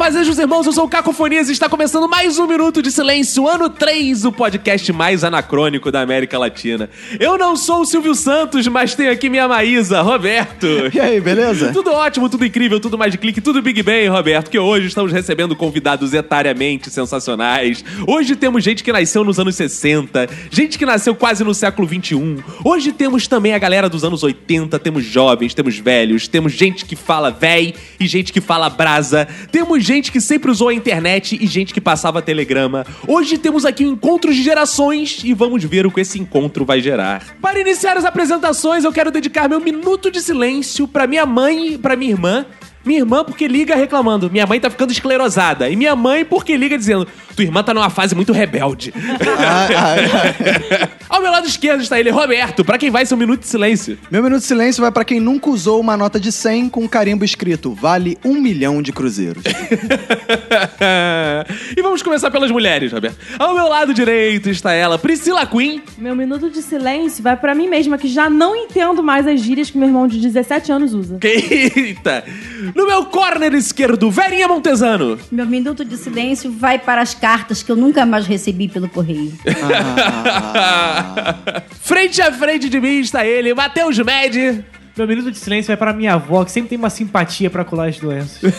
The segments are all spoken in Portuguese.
Fazejos irmãos, eu sou o Cacofonias e está começando mais um Minuto de Silêncio, ano 3, o podcast mais anacrônico da América Latina. Eu não sou o Silvio Santos, mas tenho aqui minha Maísa, Roberto. E aí, beleza? Tudo ótimo, tudo incrível, tudo mais de clique, tudo Big Bang, Roberto, que hoje estamos recebendo convidados etariamente sensacionais. Hoje temos gente que nasceu nos anos 60, gente que nasceu quase no século 21. Hoje temos também a galera dos anos 80, temos jovens, temos velhos, temos gente que fala véi e gente que fala brasa. Temos gente que sempre usou a internet e gente que passava telegrama. Hoje temos aqui um encontro de gerações e vamos ver o que esse encontro vai gerar. Para iniciar as apresentações, eu quero dedicar meu minuto de silêncio para minha mãe e para minha irmã. Minha irmã porque liga reclamando, minha mãe tá ficando esclerosada. E minha mãe porque liga dizendo, tua irmã tá numa fase muito rebelde. Ai, ai, ai. Ao meu lado esquerdo está ele, Roberto, para quem vai ser um minuto de silêncio. Meu minuto de silêncio vai pra quem nunca usou uma nota de 100 com um carimbo escrito vale um milhão de cruzeiros. e vamos começar pelas mulheres, Roberto. Ao meu lado direito está ela, Priscila Queen. Meu minuto de silêncio vai pra mim mesma, que já não entendo mais as gírias que meu irmão de 17 anos usa. Eita! No meu corner esquerdo, Verinha Montesano. Meu minuto de silêncio vai para as cartas que eu nunca mais recebi pelo correio. frente a frente de mim está ele, Matheus Med. Meu minuto de silêncio vai para minha avó, que sempre tem uma simpatia para colar as doenças.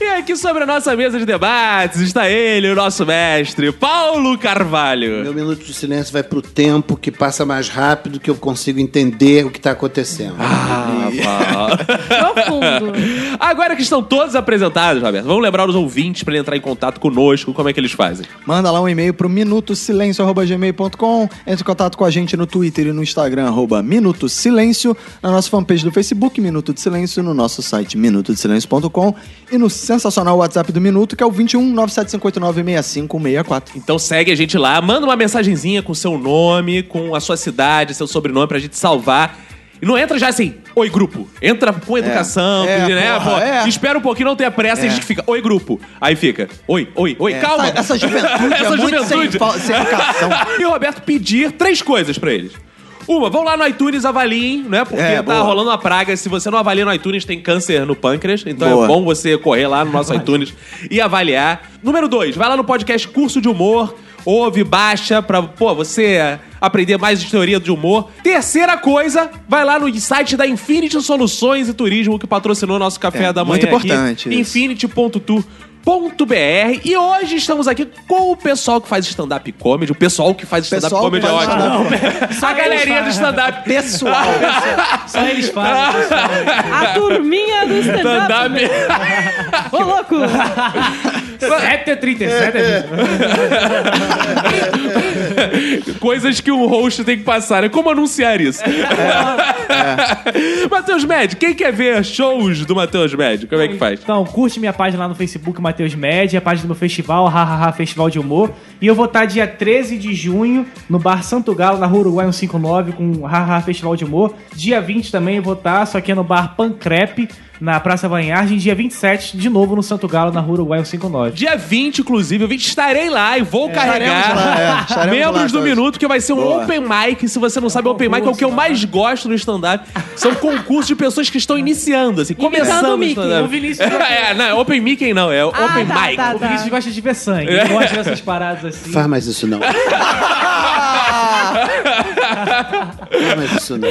E aqui sobre a nossa mesa de debates está ele, o nosso mestre, Paulo Carvalho. Meu minuto de silêncio vai pro tempo que passa mais rápido que eu consigo entender o que tá acontecendo. Ah, Paulo. Profundo. Agora que estão todos apresentados, Roberto, vamos lembrar os ouvintes para entrar em contato conosco, como é que eles fazem? Manda lá um e-mail pro minutosilencio.gmail.com Entre em contato com a gente no Twitter e no Instagram, arroba Minuto Silêncio, na nossa fanpage do Facebook, Minuto de Silêncio, no nosso site minutosilencio.com e no sensacional WhatsApp do Minuto, que é o 21 97589 6564. Então segue a gente lá, manda uma mensagenzinha com seu nome, com a sua cidade, seu sobrenome pra gente salvar. E não entra já assim, oi grupo. Entra com educação, É, né? porra, pô? é. Espera um pouquinho, não tenha pressa, e a gente fica, oi grupo. Aí fica, oi, oi, oi, É, calma. Essa, essa juventude Essa é juventude. Sem, sem educação. e o Roberto pedir três coisas pra eles. Uma, vão lá no iTunes, avaliem, né? Porque É, tá boa. rolando uma praga. Se você não avalia no iTunes, tem câncer no pâncreas. Então Boa. é bom você correr lá no nosso iTunes e avaliar. Número dois, vai lá no podcast Curso de Humor. Ouve, baixa pra, pô, você aprender mais de teoria de humor. Terceira coisa, vai lá no site da Infinity Soluções e Turismo, que patrocinou nosso café É, da manhã muito importante. Infinity.tour. .br e hoje estamos aqui com o pessoal que faz stand-up comedy, o pessoal que faz stand-up comedy é faz ótimo. stand-up. A galerinha do stand-up. Pessoal. Só eles fazem. pessoal. A turminha do stand-up. Stand-up. Ô, louco! 7h37, é Coisas que um host tem que passar. né? Como anunciar isso? Matheus Med, quem quer ver shows do Matheus Med? Como é que faz? Então, curte minha página lá no Facebook, Matheus Med, a página do meu festival, Hahaha Festival de Humor. E eu vou estar dia 13 de junho no Bar Santo Galo, na Rua Uruguai 159, com Hahaha Festival de Humor. Dia 20 também eu vou estar, só que é no Bar Pancrepe, na Praça Banhagem. Dia 27, de novo no Santo Galo, na Rua Uruguai 159. Dia 20, inclusive, eu estarei lá e vou carregar Estaremos lá, é. Membros lá do. Minuto, que vai ser um Boa. open mic. Se você não sabe, open mic é o que eu mais gosto no stand-up. São concursos de pessoas que estão iniciando, assim, começando o no Mickey. stand-up. O Vinícius- É, não, open mic não, é open tá, mic. tá, O Vinícius gosta de ver sangue. Ele gosta dessas paradas assim. Faz mais isso não. Faz mais isso não.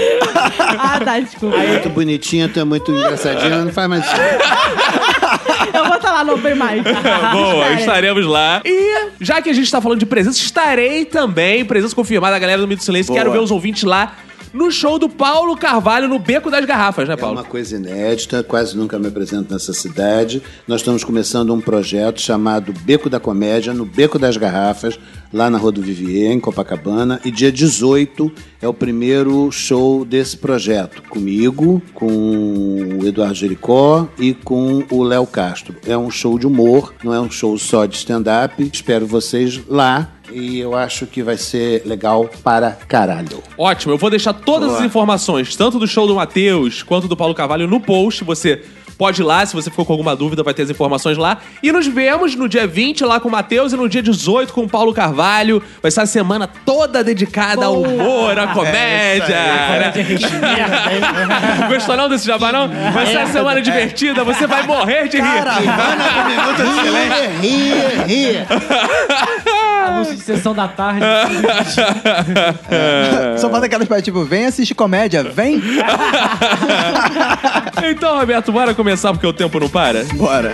Ah, tá, desculpa. É muito bonitinho, tu é muito engraçadinho, não faz mais isso. Eu vou estar lá no Open Mic. Boa, estaremos lá. E já que a gente tá falando de presença, estarei também, presença confirmada, a galera do Mito Silêncio. Boa. Quero ver os ouvintes lá no show do Paulo Carvalho no Beco das Garrafas, né, É Paulo? uma coisa inédita, quase nunca me apresento nessa cidade. Nós estamos começando um projeto chamado Beco da Comédia, no Beco das Garrafas, lá na Rua do Vivier, em Copacabana. E dia 18 é o primeiro show desse projeto, comigo, com o Eduardo Jericó e com o Léo Castro. É um show de humor, não é um show só de stand-up. Espero vocês lá. E eu acho que vai ser legal para caralho. Ótimo, eu vou deixar todas as informações, tanto do show do Matheus quanto do Paulo Carvalho, no post. Você pode ir lá, se você ficou com alguma dúvida, vai ter as informações lá. E nos vemos no dia 20 lá com o Matheus e no dia 18 com o Paulo Carvalho. Vai ser a semana toda dedicada ao humor, à comédia. Gostou não desse jabá, não? Vai ser uma semana divertida, você vai morrer de rir. Caravana do Minuto de Silêncio. Ria, ria. Anúncio de sessão da tarde. Só falta aquelas para tipo, vem assistir comédia, vem. Então, Roberto, bora começar porque o tempo não para? Bora.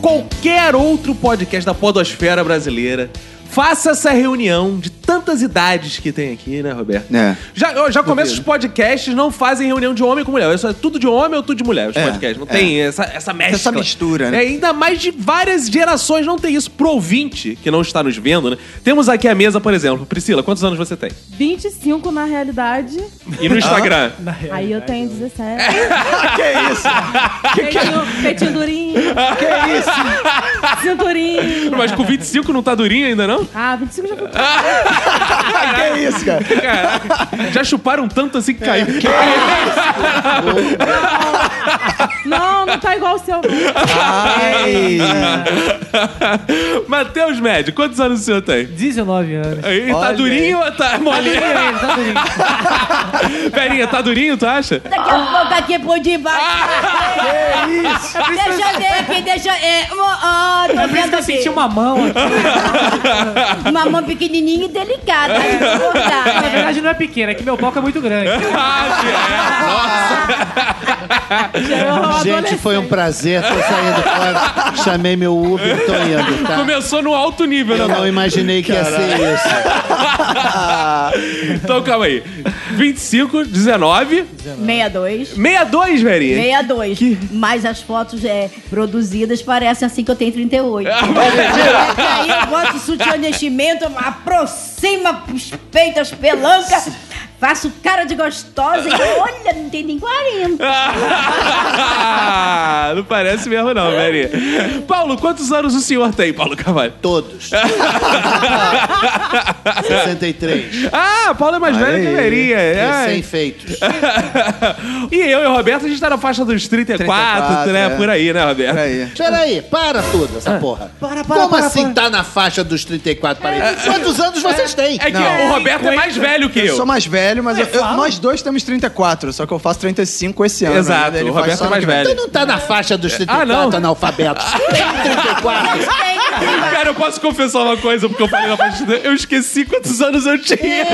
Qualquer outro podcast da podosfera brasileira. Faça essa reunião de tantas idades que tem aqui, né, Roberto? É. Já, eu já começo os podcasts não fazem reunião de homem com mulher. Isso é tudo de homem ou tudo de mulher, os É, podcasts. Não é. tem essa, essa mescla. Essa mistura, né? É, ainda mais de várias gerações não tem isso. Pro ouvinte, que não está nos vendo, né? Temos aqui a mesa, por exemplo. Priscila, quantos anos você tem? 25 na realidade. E no Instagram? Na realidade. Aí eu tenho 17. que isso? Peitinho, peitinho durinho. Que isso? Cinturinho. Mas com 25 não tá durinho ainda, não? Ah, 25 já foi. que isso, cara? Caraca, já chuparam tanto assim que caiu. Não, não tá igual o seu. Ai. Matheus Médio, quantos anos o senhor tem? 19 anos. Aí, tá Olha durinho ou tá molinho? Tá durinho. Perinha, tá durinho, tu acha? Daqui a pouco aqui por debaixo. Deixa eu ver aqui, deixa eu... É, ó, tô É isso vendo que eu senti uma mão aqui. Uma mão pequenininha e delicada. Vou dar, Na né? verdade não é pequena, é que meu palco é muito grande. Ah, que Gente, foi um prazer. Tô saindo fora. Chamei meu Uber e tô indo, é. tá? Começou no alto nível, Eu né? não imaginei que ia ser isso. Então calma aí. 25, 19, 62. 62, Verinha. 62. Mas as fotos é, produzidas parecem assim que eu tenho 38. Ah, É que aí eu boto sutiã de enchimento, aproxima os peitos, as pelancas, faço cara de gostosa e olha, não tem nem 40. Ah, não parece mesmo não, Verinha. Paulo, quantos anos o senhor tem, Paulo Carvalho? Todos. 63. Ah, Paulo é mais Olha velho que a aí. Verinha. É. Recém-feitos. e eu e o Roberto, a gente tá na faixa dos 34, 34, né? é. Por aí, né, Roberto? Peraí. Peraí, para tudo essa porra. Para, para, Como para, assim para. tá na faixa dos 34? Peraí. Quantos anos vocês têm? É que Não. o Roberto é mais velho que Eu eu. sou mais velho, mas eu- eu- nós dois temos 34, só que eu faço 35 esse ano. Exato, né? Ele o faz Roberto é mais que velho. Tu não tá na faixa dos 34 Ah, não. analfabetos. Tem 34. Cara, eu posso confessar uma coisa, porque eu falei na parte dele. Eu esqueci quantos anos eu tinha.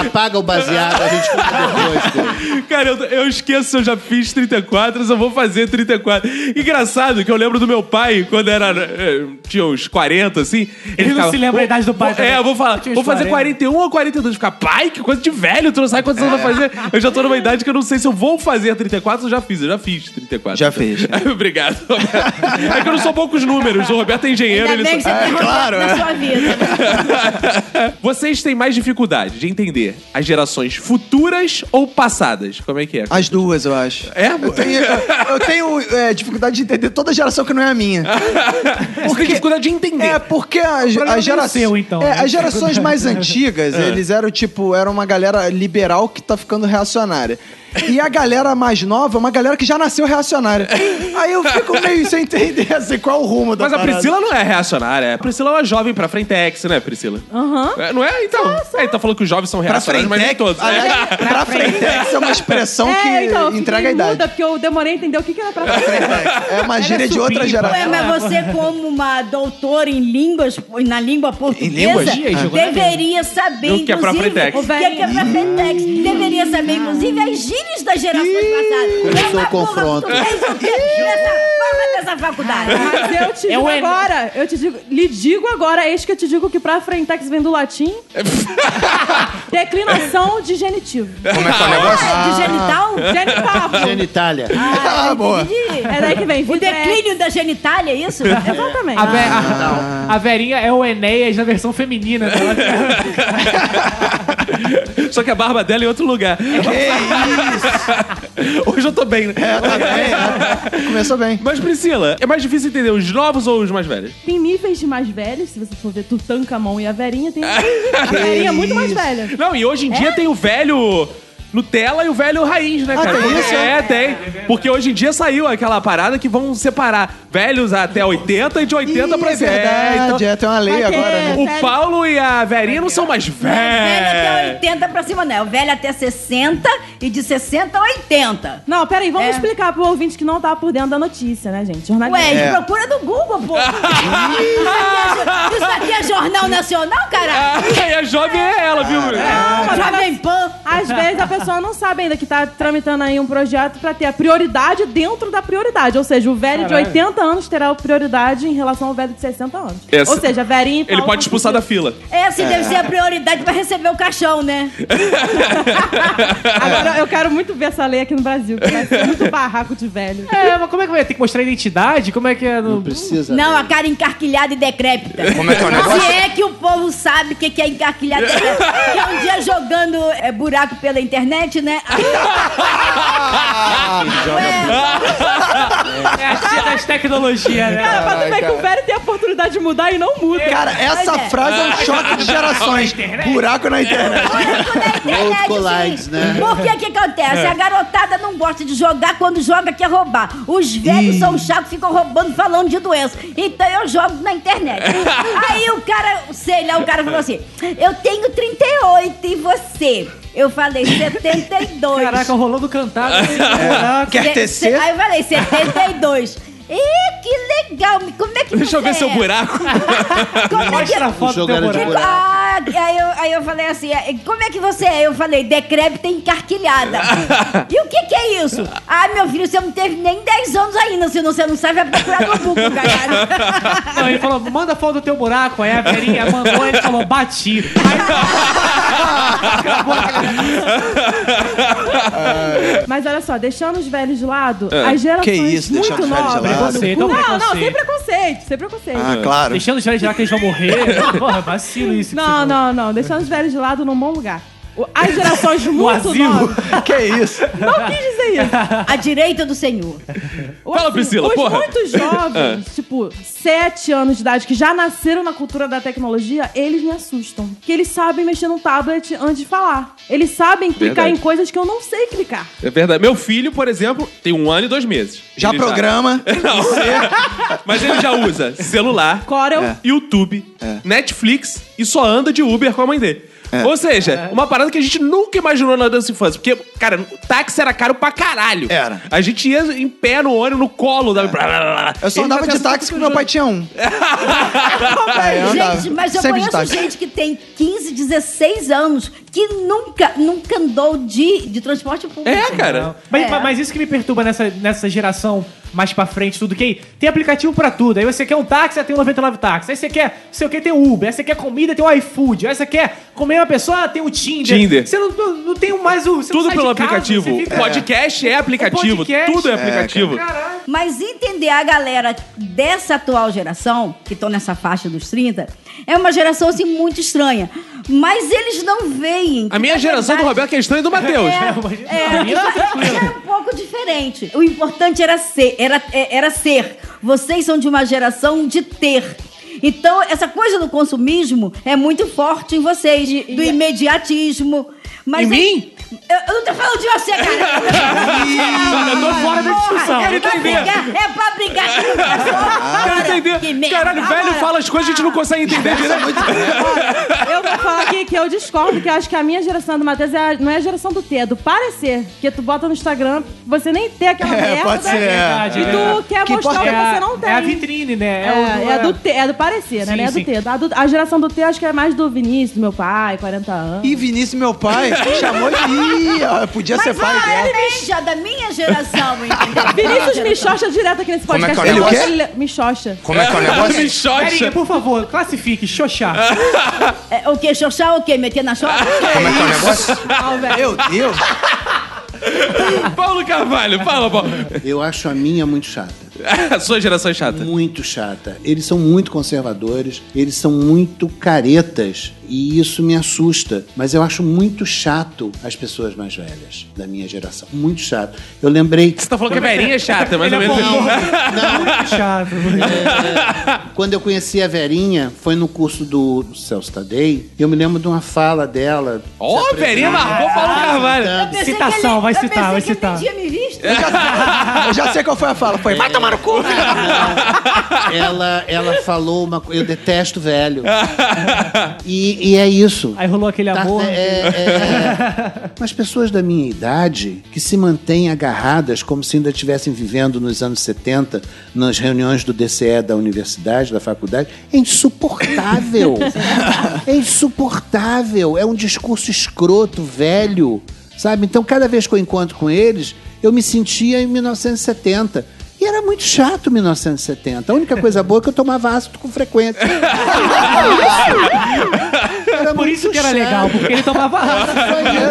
Apaga o baseado, a gente fala depois. Cara, eu, eu esqueço se eu já fiz 34, eu só vou fazer 34. Engraçado que eu lembro do meu pai, quando era. eh, tinha uns 40, assim. Ele não se lembra a idade do pai vou-. É, eu vou falar. Vou fazer 40. 41 ou 42. Ficar, pai, que coisa de velho, tu não sabe quantos anos vai fazer. Eu já tô numa idade que eu não sei se eu vou fazer 34 ou já fiz. Eu já fiz 34. Já fez. Obrigado. É que eu não sou bom com os números. O Roberto é engenheiro, Ainda ele bem que você tem claro, na é. sua vida. Vocês têm mais dificuldade de entender as gerações futuras ou passadas? Como é que é? As duas, eu acho. É? Eu tenho, eu tenho, é, dificuldade de entender toda geração que não é a minha. Você tem dificuldade de entender. É, porque a, problema a é geração. seu, então, é, né? as gerações mais antigas, eles eram tipo, era uma galera liberal que tá ficando reacionária. E a galera mais nova é uma galera que já nasceu reacionária. Aí eu fico meio sem entender assim, qual é o rumo da Mas a parada. Priscila não é reacionária. A Priscila é uma jovem pra frentex, né, Priscila? Aham. É, não é? Então. É, tá falando que os jovens são reacionários, mas nem todos. aliás, pra frentex é uma expressão que É, então, eu fiquei entrega a idade. muda, porque eu demorei a entender o que, que era pra fazer. Frentex. É uma gíria de outra supimpa. geração. Ué, mas você, como uma doutora em línguas, na língua portuguesa, línguas? Jogou na deveria saber, Do que é pra inclusive, Frentex. o que é que é pra Frentex. Deveria saber, inclusive, as gírias das gerações passadas. Começou É o confronto. Porra, tu fez o quê nessa porra dessa faculdade? Mas eu te É digo agora, eu te digo, lhe digo agora, eis que eu te digo que pra frentex vem do latim declinação de genitivo. Como é que é o negócio? Ah, de genital? Genital. Genitália. Ah, boa. Entendi. É daí que vem. O declínio da genitália, é isso? Exatamente. A, Ve- a- a Verinha é o Enéas na versão feminina dela. Só que a barba dela é em outro lugar. Hoje eu tô bem, né? É, tá bem. é. Começou bem. Mas, Priscila, é mais difícil entender os novos ou os mais velhos? Tem níveis de mais velhos, se você for ver Tutankamon e a Verinha, tem a Verinha é muito mais velha. Não, e hoje em dia tem o velho Nutella e o velho raiz, né, Ah, cara? tem Porque- isso? É, tem. Porque hoje em dia saiu aquela parada que vão separar velhos até 80 e de 80 Ih, pra é verdade, é, tem uma lei ter- agora, né? então, o velho- Paulo e a Verinha não são mais O velho até velhos. 80 pra cima, não. O velho até 60 e de 60 a 80. Não, peraí, vamos É. explicar pro ouvinte que não tá por dentro da notícia, né, gente? Jornalista. Ué, É. procura no Google, pô. Isso aqui é- Isso aqui é Jornal Nacional, caralho? Ah, e a jovem é ela, viu? mas Jovem Pan. Às vezes a pessoa não sabe ainda que tá tramitando aí um projeto pra ter a prioridade dentro da prioridade. Ou seja, o velho Caralho. de 80 anos terá a prioridade em relação ao velho de 60 anos. Essa- Ou seja, velhinho e Ele pode expulsar da fila. Essa deve ser a prioridade pra receber o caixão, né? Agora eu quero muito ver essa lei aqui no Brasil, que vai ser muito barraco de velho. É, mas como é que vai? Tem que mostrar identidade? Como é que é? No... Não precisa. Não, a cara encarquilhada e decrépita. Como é que é o negócio? Se é que o povo sabe o que que é encarquilhada e decrépita. Que é um dia jogando é, buraco pela internet, né? É a tia das tecnologias, né? Cara, pra tu ver que o velho tem a oportunidade de mudar e não muda. Cara, essa é. frase é um choque de gerações. Buraco na internet. Buraco na internet, Old collides, né? Porque o que acontece? A garotada não gosta de jogar, quando joga quer roubar. Os velhos são chatos, ficam roubando, falando de doença. Então eu jogo na internet. Aí o cara, sei lá, o cara falou assim, eu tenho 38 e você? Eu falei 72. Caraca, rolou do cantado. Caraca. Quer tecer? Aí eu falei 72. Ih, que legal! Como é que Deixa eu ver seu é? buraco. Como é que... Mostra a foto do teu buraco. Ah, aí eu, aí eu falei assim, eh, como é que você é? Eu falei, decrépita e encarquilhada. e o que que é isso? Ah, meu filho, você não teve nem 10 anos ainda, se você não sabe, vai procurar no Google, galera. Não, ele falou, manda foto do teu buraco. Aí a Verinha mandou, ele falou, bati. Mas olha só, deixando os velhos de lado, É. as gerações Que isso, muito novas... lado? Preconceito, é um não, não, preconceito. sem preconceito, sem preconceito. Ah, claro. Deixando os velhos de lá que eles vão morrer. Porra, vacilo isso. que você Não, falou. não, não, deixando os velhos de lado num bom lugar. As gerações muito novas... Que isso? Não quis dizer isso. A direita do Senhor. Fala, Priscila, os porra. muito jovens, tipo, 7 anos de idade, que já nasceram na cultura da tecnologia, eles me assustam. Que eles sabem mexer no tablet antes de falar. Eles sabem clicar Verdade. em coisas que eu não sei clicar. É verdade. Meu filho, por exemplo, tem um ano e dois meses. Já Ele programa. Não. Mas ele já usa celular, Corel. É. YouTube, Netflix e só anda de Uber com a mãe dele. Ou seja, uma parada que a gente nunca imaginou na nossa infância. Porque, cara, o táxi era caro pra caralho. Era. A gente ia em pé no ônibus, no colo da. Eu só Ele andava de táxi porque meu pai tinha um. Gente, mas eu Sempre de conheço gente que tem 15, 16 anos que nunca, nunca andou de, de transporte público. É, cara. Mas, É. mas isso que me perturba nessa, nessa geração mais pra frente, tudo que tem aplicativo pra tudo. Aí você quer um táxi, aí tem um 99 táxi. Aí você quer, não sei o que, tem o Uber. Aí você quer comida, tem o iFood. Aí você quer comer uma pessoa, ah, tem o Tinder. Tinder. Você não, não, não tem mais o. Tudo pelo casa, aplicativo. você fica- Podcast é aplicativo. podcast. Tudo é É, aplicativo. Caralho. Mas entender a galera dessa atual geração, que estão nessa faixa dos 30, é uma geração assim muito estranha. Mas eles não veem. A minha geração do verdade, Roberto é estranha e do Matheus. É, é, isso aí é um pouco diferente. O importante era ser, era, é, era ser. Vocês são de uma geração de ter. Então, essa coisa do consumismo é muito forte em vocês, do imediatismo. Mas Em mim? Eu, eu não tô falando de você, cara. Eu tô fora da discussão. Quero É pra entender. brigar, é pra brigar com o pessoal. Quero entender. Que merda. Caralho, velho Agora- fala as coisas e a gente não consegue entender direito. Eu vou falar aqui que eu discordo, que eu acho que a minha geração do Matheus é a- não é a geração do ter, é do parecer. Que tu bota no Instagram, você nem tem aquela É, merda. pode ser, verdade, E é tu verdade. quer Que mostrar o que É você não tem. É a vitrine, né? É, é do, ter, é do parecer, né? Sim, Não é do ter. A, do- a geração do ter acho que é mais do Vinícius, do meu pai, 40 anos. E Vinícius, meu pai, chamou de. Ih, ó, podia ser Mas pai ah, dela. ele da minha geração, entendeu? Vinícius xoxa direto aqui nesse Como é que podcast. é o negócio? xoxa. Como é que é o negócio? Perinha, por favor, classifique, xoxar. É, o que? Xoxar o quê? Meter na xoxa? Como é que é o negócio? Meu Deus. Paulo Carvalho, fala, Paulo. Eu acho a minha muito chata. Sua geração é chata. Muito chata. Eles são muito conservadores, eles são muito caretas e isso me assusta. Mas eu acho muito chato as pessoas mais velhas da minha geração. Muito chato. Eu lembrei. Você tá falando que a velhinha é chata, mais ou Ele é menos. bom. Não, Chato. Quando eu conheci a Verinha, foi no curso do, do Celso Tadei, e eu me lembro de uma fala dela. Ó, se a velhinha largou Paulo Carvalho. Eu pensei Citação, ele, vai eu citar, vai citar. Ele tinha me visto. Eu já sei qual foi a fala. Foi, vai tomar cu. ela, ela falou uma coisa. Eu detesto velho. E, e é isso. Aí rolou aquele Tá- amor. é, é, Mas pessoas da minha idade que se mantêm agarradas como se ainda estivessem vivendo nos anos 70, nas reuniões do DCE da universidade, da faculdade, é insuportável. é insuportável. É um discurso escroto, velho. Sabe? Então, cada vez que eu encontro com eles, eu me sentia em 1970. E era muito chato 1970. A única coisa boa é que eu tomava ácido com frequência. Era Por isso que era chato. legal, porque ele tomava ácido.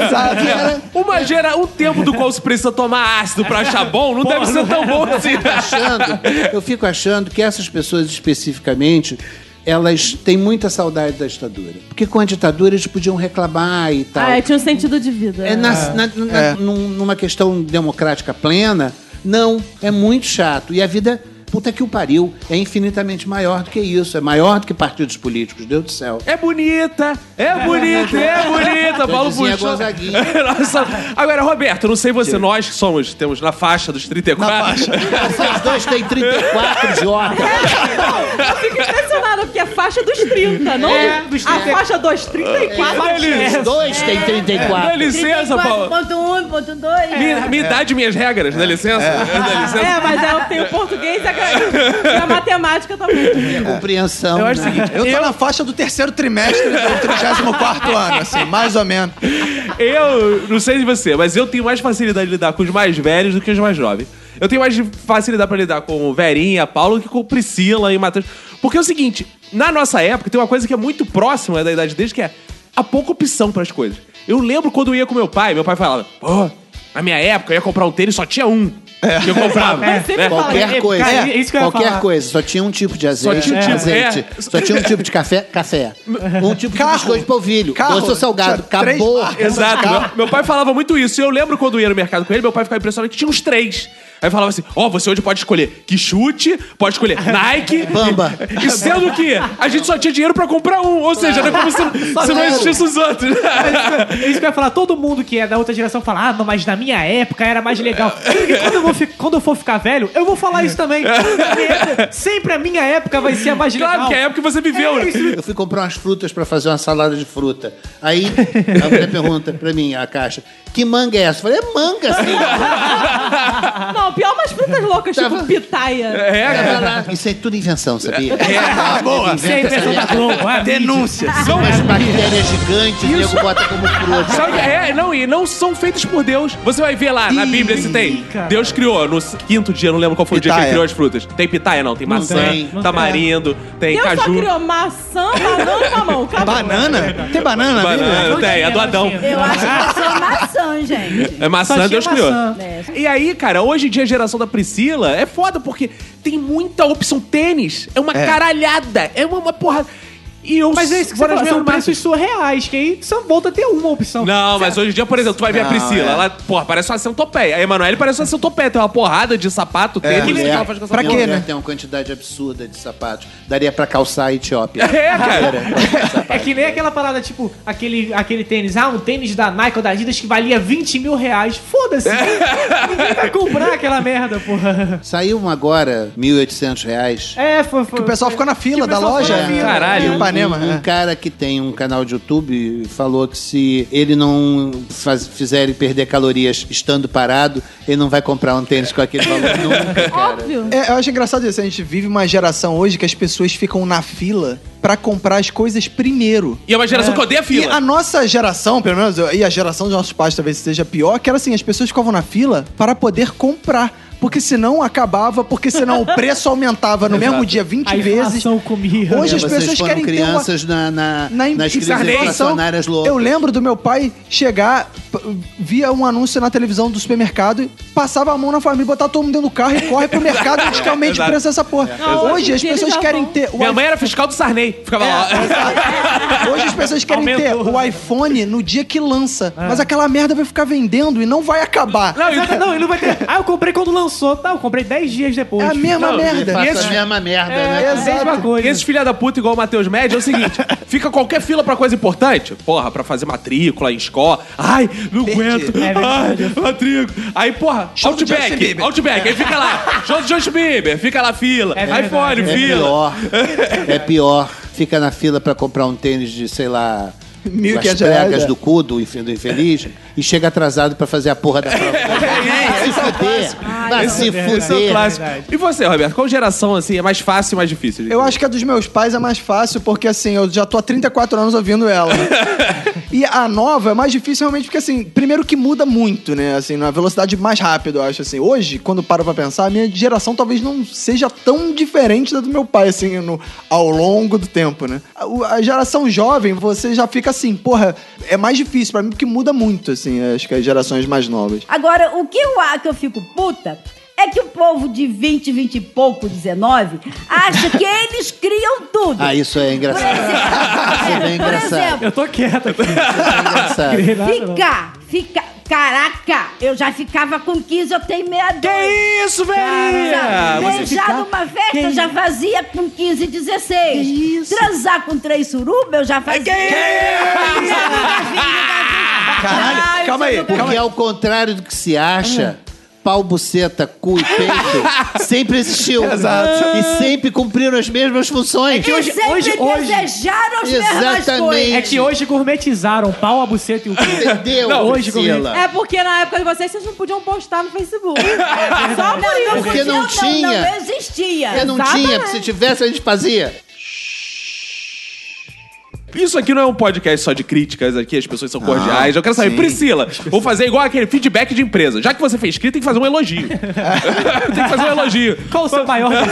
Exato. Era- Uma gera... Um tempo do qual se precisa tomar ácido pra achar bom não deve ser tão bom assim. achando, eu fico achando que essas pessoas especificamente, elas têm muita saudade da ditadura. Porque com a ditadura eles podiam reclamar e tal. Ah, é, tinha um sentido de vida. É, na- na- na- num- numa questão democrática plena, não, é muito chato. E a vida, puta que o pariu, é infinitamente maior do que isso. É maior do que partidos políticos, Deus do céu. É bonita, é bonita, é bonita, Paulo. Gonzaguinha. Nossa. Agora, Roberto, não sei você, nós que somos, temos na faixa dos 34. Vocês dois têm 34, idiota. Eu fico impressionada, porque é faixa dos 30, não É, do- dos a 30. faixa dos 34. Eles- Os dois têm 34. Dá licença, Paulo. 34.1, ponto 2. Me, me dá de minhas regras, dá licença? Dá licença. É, mas eu tenho português e a, e a matemática também. Compreensão. Eu acho o né? seguinte, Eu tô na faixa do terceiro trimestre do 34 ano, assim, mais ou menos. Eu não sei de você, mas eu tenho mais facilidade de lidar com os mais velhos do que os mais jovens. Eu tenho mais facilidade pra lidar com o Verinha, Paulo, que com Priscila e Matheus. Porque é o seguinte, na nossa época tem uma coisa que é muito próxima da idade deles, que é a pouca opção pras coisas. Eu lembro quando eu ia com meu pai, meu pai falava, pô, na minha época eu ia comprar um tênis, só tinha um. Que eu comprava. Mas sempre né? fala, Qualquer É, coisa. cara, é isso que eu ia qualquer falar. coisa. Só tinha um tipo de azeite. tinha um tipo, azeite. é. Só tinha um tipo de café, café. Um tipo Carro. de biscoito polvilho. Carro. Doce ou salgado. Acabou. Exato. Meu, meu pai falava muito isso. E eu lembro quando eu ia no mercado com ele, meu pai ficava impressionado que tinha uns três. Aí falava assim: Ó, você hoje pode escolher que chute, pode escolher Nike. Bamba. E sendo que a gente só tinha dinheiro pra comprar um. Ou seja, era como se, se não existisse os outros. É isso que eu ia falar. Todo mundo que é da outra geração fala, ah, não, mas na minha época era mais legal. E quando eu, vou fi- quando eu for ficar velho, eu vou falar isso também. Sempre a minha época vai ser a mais legal. Claro que é a época que você viveu. É isso. Eu fui comprar umas frutas pra fazer uma salada de fruta. Aí a mulher pergunta pra mim, a caixa, que manga é essa? Eu falei, é manga, sim. Não, pior umas frutas loucas, Tava- tipo pitaia. É, lá. Isso é tudo invenção, sabia? Ah, boa. Isso é impressão da Globo. ah, Denúncia. São umas bactérias gigantes, o nego bota como fruta. Sabe, é, não, e não são feitos por Deus. Você vai ver lá na Bíblia se tem. cara. Deus criou no quinto dia, não lembro qual foi o dia que ele criou as frutas. Tem pitaia, não. Tem maçã, tem. Não tamarindo, tem Deus só caju. criou maçã, banana e mamão. Acabou. Banana? Tem banana na Bíblia? Banana, tem, é do Adão. Eu acho que ser uma maçã, gente. É maçã, Só tinha Deus criou. maçã. É. E aí, cara, hoje em dia a geração da Priscila é foda porque tem muita opção tênis. É uma caralhada. É uma, uma porra. E eu Mas é isso que você fala, são preços surreais, que aí só volta a ter uma opção. Não, mas hoje em dia, por exemplo, tu vai ver a Não, Priscila. é. Ela, porra, parece uma centopeia. A Emanuele parece uma centopeia. Tem uma porrada de sapato, tênis, que ela faz com essa Pra porra. quê, né? Tem uma quantidade absurda de sapatos. Daria pra calçar a Etiópia. É, cara. É que nem aquela parada, tipo, aquele, aquele tênis, ah, um tênis da Nike ou da Adidas que valia 20 mil reais. Foda-se. Ninguém vai comprar aquela merda, porra. Saiu um agora, 1.800 reais. É, foi. foi Que o pessoal ficou na fila o da loja. fila. Caralho. Em Ipanema. Um, um é. cara que tem um canal de YouTube falou que se ele não faz, fizer ele perder calorias estando parado, ele não vai comprar um tênis com aquele valor nunca, cara. Óbvio. É, eu acho engraçado isso. A gente vive uma geração hoje que as pessoas ficam na fila pra comprar as coisas primeiro. E é uma geração que odeia E fila. a nossa geração, pelo menos, e a geração dos nossos pais talvez seja pior, que era assim, as pessoas ficavam na fila para poder comprar. Porque senão acabava, porque senão o preço aumentava no mesmo dia 20 A vezes. comia. Hoje É, as pessoas querem ter uma, crianças na, na, na nas crises loucas. Eu lembro do meu pai chegar, via um anúncio na televisão do supermercado, passava a mão na família, botar todo mundo dentro do carro e corre pro mercado e diz que aumente o preço dessa porra. Não, hoje as pessoas querem ter. o Minha mãe era fiscal do Sarney. Ficava lá. Hoje as pessoas querem Aumentou. ter o iPhone no dia que lança. Mas aquela merda vai ficar vendendo e não vai acabar. Não, não, ele não vai ter. Ah, eu comprei quando lançou. Tá, eu comprei 10 dias depois. É a mesma Não, merda. E esse- a mesma merda, É, né? é a mesma coisa. E esses filha da puta igual o Matheus Médio é o seguinte: fica qualquer fila pra coisa importante. Porra, pra fazer matrícula em escola. Ai, não aguento. É Ai, matrícula. Aí, porra, Show do Justin Outback. Bieber. Outback. Aí fica lá. Show do Justin Bieber. Fica lá fila. É verdade. iPhone, É fila. pior. É pior. Fica na fila pra comprar um tênis de, sei lá, as pregas é. do cu do inf- do infeliz e chega atrasado pra fazer a porra da prova. Vai se fuder. Vai se Esse é o fuder. clássico. E você, Roberto? Qual geração, assim, é mais fácil e mais difícil? Eu acho que a dos meus pais é mais fácil, porque assim, eu já tô há 34 anos ouvindo ela. e a nova é mais difícil realmente, porque assim, primeiro que muda muito, né? Assim, na velocidade mais rápida, eu acho assim. Hoje, quando paro pra pensar, a minha geração talvez não seja tão diferente da do meu pai, assim, no, ao longo do tempo, né? A, a geração jovem, você já fica assim, porra, é mais difícil pra mim, porque muda muito, assim, acho que as gerações mais novas. Agora, o que eu que eu fico puta é que o povo de 20, 20 e pouco, 19, acha que eles criam tudo. Ah, isso é Por engraçado. Isso é bem exemplo, por engraçado. exemplo, Eu tô quieto aqui. É engraçado. Ficar, ficar. Caraca, eu já ficava com 15, eu tenho meia dúzia. Que isso, velhinha? Você Beijar fica- numa festa eu já fazia com 15, 16. Transar com três suruba eu já fazia. Caralho, calma aí, calma Porque ao contrário do que se acha, pau, buceta, cu e peito sempre existiu. Exato. E sempre cumpriram as mesmas funções. E hoje- sempre hoje- hoje- desejaram as mesmas Exatamente. coisas. É que hoje gourmetizaram o pau, a buceta e o cu. Entendeu, Não, hoje Priscila? É porque na época de vocês, vocês não podiam postar no Facebook. Só por isso. Porque não tinha. Não, existia. Porque não Exatamente. tinha, porque se tivesse a gente fazia. Isso aqui não é um podcast só de críticas aqui, as pessoas são cordiais. Eu quero saber, sim. Priscila, vou fazer igual aquele feedback de empresa. Já que você fez crítica, tem que fazer um elogio. tem que fazer um elogio. Qual o seu maior?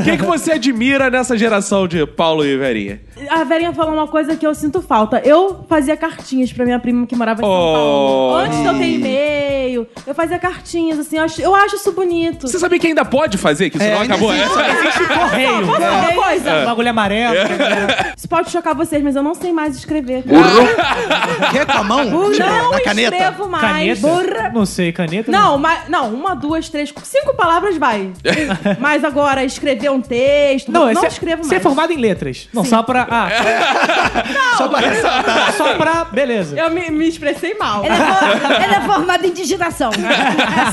O que, que você admira nessa geração de Paulo e Verinha? A Verinha falou uma coisa que eu sinto falta. Eu fazia cartinhas pra minha prima que morava em São Oh. Paulo. Antes de eu ter e-mail, eu fazia cartinhas, assim. Eu acho, eu acho isso bonito. Você sabia que ainda pode fazer? Que isso É, não ainda acabou? existe. Existe correio. Posso falar uma coisa? Bagulho amarelo. Isso pode chocar vocês, mas eu não sei mais escrever. Que com a mão? Não Tipo, na caneta? escrevo mais. Caneta? Burra. Não sei, caneta? Não, mas, não, uma, duas, três, cinco palavras vai. mas agora, escrever um texto, Não, não, você, escrevo você é mais. formado em letras. Não, só pra. Ah, Só pra ressaltar. só pra. Beleza. Eu me, me expressei mal. Ele é, for- ele é formado em digitação.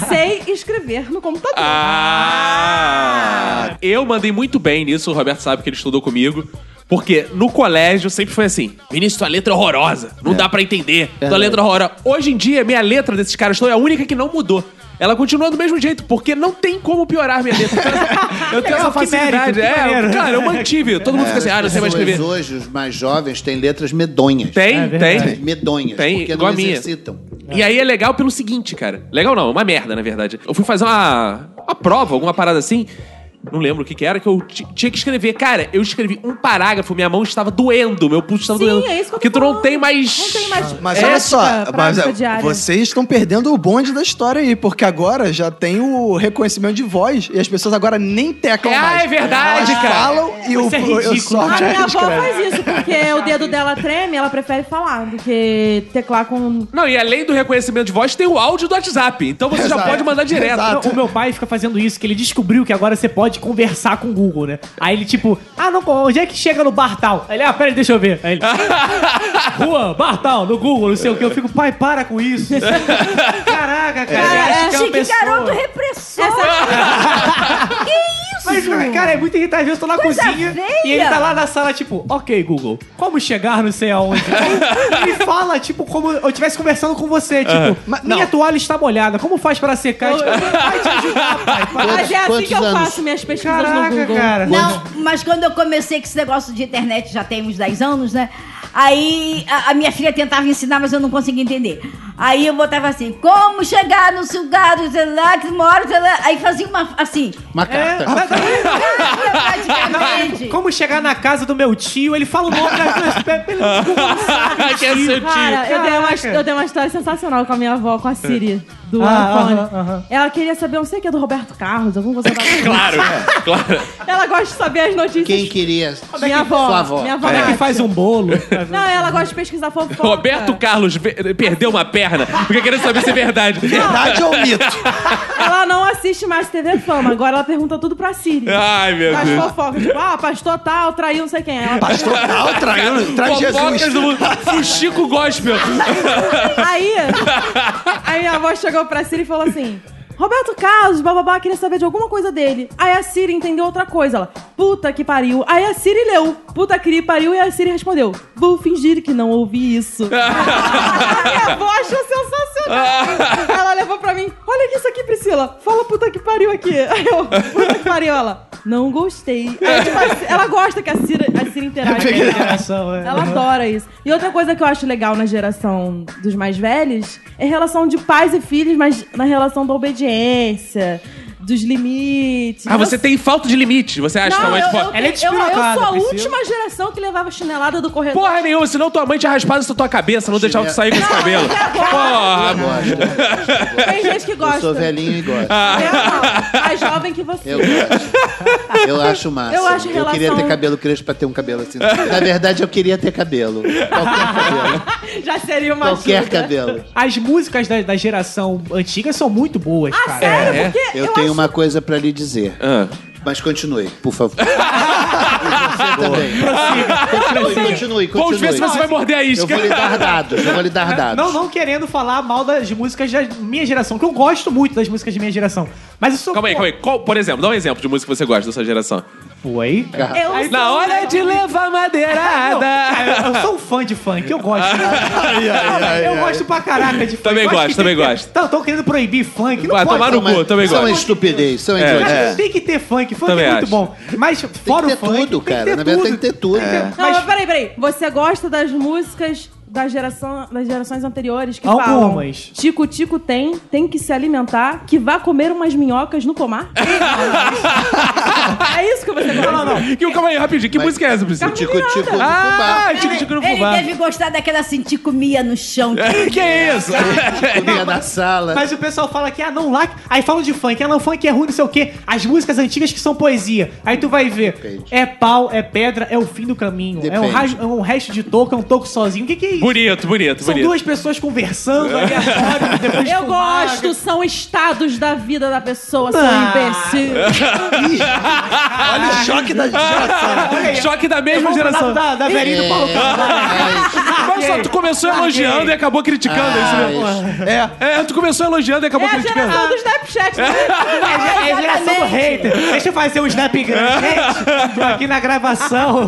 Sei escrever no computador. Ah! Eu mandei muito bem nisso, o Roberto sabe que ele estudou comigo. Porque no colégio sempre foi assim: Vinícius, tua letra é horrorosa. Não dá pra entender. Tua letra é horrorosa. Hoje em dia, minha letra desses caras todos é a única que não mudou. Ela continua do mesmo jeito, porque não tem como piorar minha letra. Eu tenho essa Legal, que facilidade. mérito, É, cara, eu mantive. Todo mundo fica assim: ah, não sei mais escrever. hoje, os mais jovens, têm letras medonhas. Tem, É tem. Medonhas. Tem, porque igual não a minha. exercitam. E aí é legal pelo seguinte, cara. Legal não, é uma merda, na verdade. Eu fui fazer uma, uma prova, alguma parada assim, não lembro o que que era, que eu ti- tinha que escrever. Cara, eu escrevi um parágrafo, minha mão estava doendo, meu pulso estava Sim, doendo. é isso que eu tô Porque tu não tem mais... Não tem mais. Mas ética olha só, pra mas, é, vocês estão perdendo o bonde da história aí, porque agora já tem o reconhecimento de voz e as pessoas agora nem teclam Ah, mais. é verdade, Elas cara. falam e o, Isso é o, ridículo. software A minha avó faz isso, porque o dedo dela treme, ela prefere falar do que teclar com. Não, e além do reconhecimento de voz, tem o áudio do WhatsApp. Então você já Exato. pode mandar direto. Exato. O meu pai fica fazendo isso, que ele descobriu que agora você pode conversar com o Google, né? Aí ele, tipo, ah, não, onde é que chega no bar tal? Aí ele, ah, peraí, deixa eu ver. Aí ele, rua, bar tal, no Google, não sei o que. Eu fico, pai, para com isso. Caraca, cara. É, é, que é uma Chique, pessoa... garoto repressor. Mas, cara, é muito irritante. Às vezes eu tô na Coisa cozinha feia. e ele tá lá na sala, tipo, ok, Google, como chegar não sei aonde? Ele fala, tipo, como eu estivesse conversando com você, tipo, minha não. toalha está molhada, como faz para secar? Tipo, vai te ajudar, pai. Mas é assim que eu anos? faço minhas pesquisas Caraca, no Google. cara. Não, mas quando eu comecei com esse negócio de internet, já tem uns 10 anos, né? Aí a, a minha filha tentava ensinar, mas eu não conseguia entender. Aí eu botava assim, como chegar no sugado, sei lá, que mora, sei lá. Aí fazia uma, assim, Uma É, carta. praticamente. como chegar na casa do meu tio, ele fala o nome da pelo que é seu tio. Cara, eu dei, uma, Caraca. eu dei uma história sensacional com a minha avó, com a Siri, do Ah, iPhone. aham, aham. Ela queria saber, não sei o que, do Roberto Carlos, alguma coisa da... Claro, claro. Ela gosta de saber as notícias. Quem queria? Minha avó. Sua avó. Minha avó Como é que faz um bolo? Não, ela gosta de pesquisar fofoca. Roberto Carlos perdeu uma perna porque queria saber se é verdade. Verdade ou mito? Ela não assiste mais TV Fama, agora ela pergunta tudo pra Siri. Ai, meu Faz Deus. fofoca, tipo, ah, pastor tal, traiu não sei quem. Ela... Pastor tal, traiu, traz Fofocas Jesus. do mundo. Fuxico Gospel. Aí, aí minha avó chegou pra Siri e falou assim: Roberto Carlos, bababá, queria saber de alguma coisa dele. Aí a Siri entendeu outra coisa. Ela, puta que pariu. Aí a Siri leu, puta que pariu, e a Siri respondeu: Vou fingir que não ouvi isso. a minha avó achou sensacional. ela levou pra mim: Olha isso aqui, Priscila. Fala puta que pariu aqui. Aí eu, puta que pariu. Ela, não gostei. Aí, tipo, ela gosta que a Siri, a Siri interage. com ela. É. Ela adora isso. E outra coisa que eu acho legal na geração dos mais velhos é relação de pais e filhos, mas na relação da obediência, dos limites. Ah, você tem falta de limite. Você acha que Não, tua mãe eu, eu, Ela é eu, eu, despirocada, sou a Priscila. última geração que levava chinelada do corredor. Porra nenhuma, senão tua mãe tinha raspado essa tua cabeça, não deixava tu sair com esse cabelo. Porra, Eu gosto. Tem gente que Eu gosta. sou velhinho e gosto. Eu não, mais jovem que você. Eu gosto. Eu acho massa. Eu acho Eu queria relação- ter cabelo crespo pra ter um cabelo assim. Na verdade, eu queria ter cabelo. Qualquer cabelo. Já seria uma Qualquer ajuda. cabelo. As músicas da, da geração antiga são muito boas, Ah, cara. sério? É? Porque Eu, eu, tenho. Uma coisa pra lhe dizer. Ah. Mas continue, por favor. você também. Continue, continue, continue. Vamos ver se você vai morder a Eu isca. vou lhe dar dados, eu vou lhe dar dados. Não, não querendo falar mal das músicas da minha geração, que eu gosto muito das músicas da minha geração. Mas eu sou. Calma aí, calma aí. Qual, por exemplo, dá um exemplo de música que você gosta da sua geração. Foi? Eu Aí- Na hora de levar Não, madeirada. cara, eu sou um fã de funk, eu gosto. eu gosto pra caraca de funk. Também Eu acho gosto, que também tem que ter- gosto. Estão querendo proibir funk. Não Vai pode. tomar no Não, cu, também Isso é uma gosto. estupidez, isso é uma É. idiotice. Tem que ter funk. Funk Também é muito acho. bom. Mas Tem fora que o ter funk, tudo, tem cara. que ter Na verdade, tem que ter tudo. Não, Mas- mas peraí, peraí. Você gosta das músicas da geração, das gerações anteriores que Algumas. falam Tico Tico tem, tem que se alimentar, que vá comer umas minhocas no pomar? é isso que você gosta? Não, não, não. Que, calma aí, rapidinho. Que música é essa, Priscila? Tico, tico, no Ah, fubá. Tico Tico no Ele Fubá. deve gostar daquela assim, te comia no chão. Que é isso? Comia na sala. Mas o pessoal fala que, ah, não, lá. Aí falam de funk, ah, não, funk é ruim, não sei o quê. As músicas antigas que são poesia. Aí tu vai ver. Depende. É pau, é pedra, é o fim do caminho. É um, Depende. é um resto de toco, é um toco sozinho. O que, que é isso? Bonito, bonito, São bonito. duas pessoas conversando aleatório, depois de Eu fumar. gosto, são estados da vida da pessoa, seu Ah. imbecil. Olha o choque da geração. Choque da mesma geração. Da, da velhinha do Paulo Carvalho. Mas só tu começou elogiando e acabou criticando, é isso mesmo? É. É, tu começou elogiando e acabou É a criticando. geração do Snapchat. né? É a geração do hater. Deixa eu fazer um snap grande. Gente, tô aqui na gravação.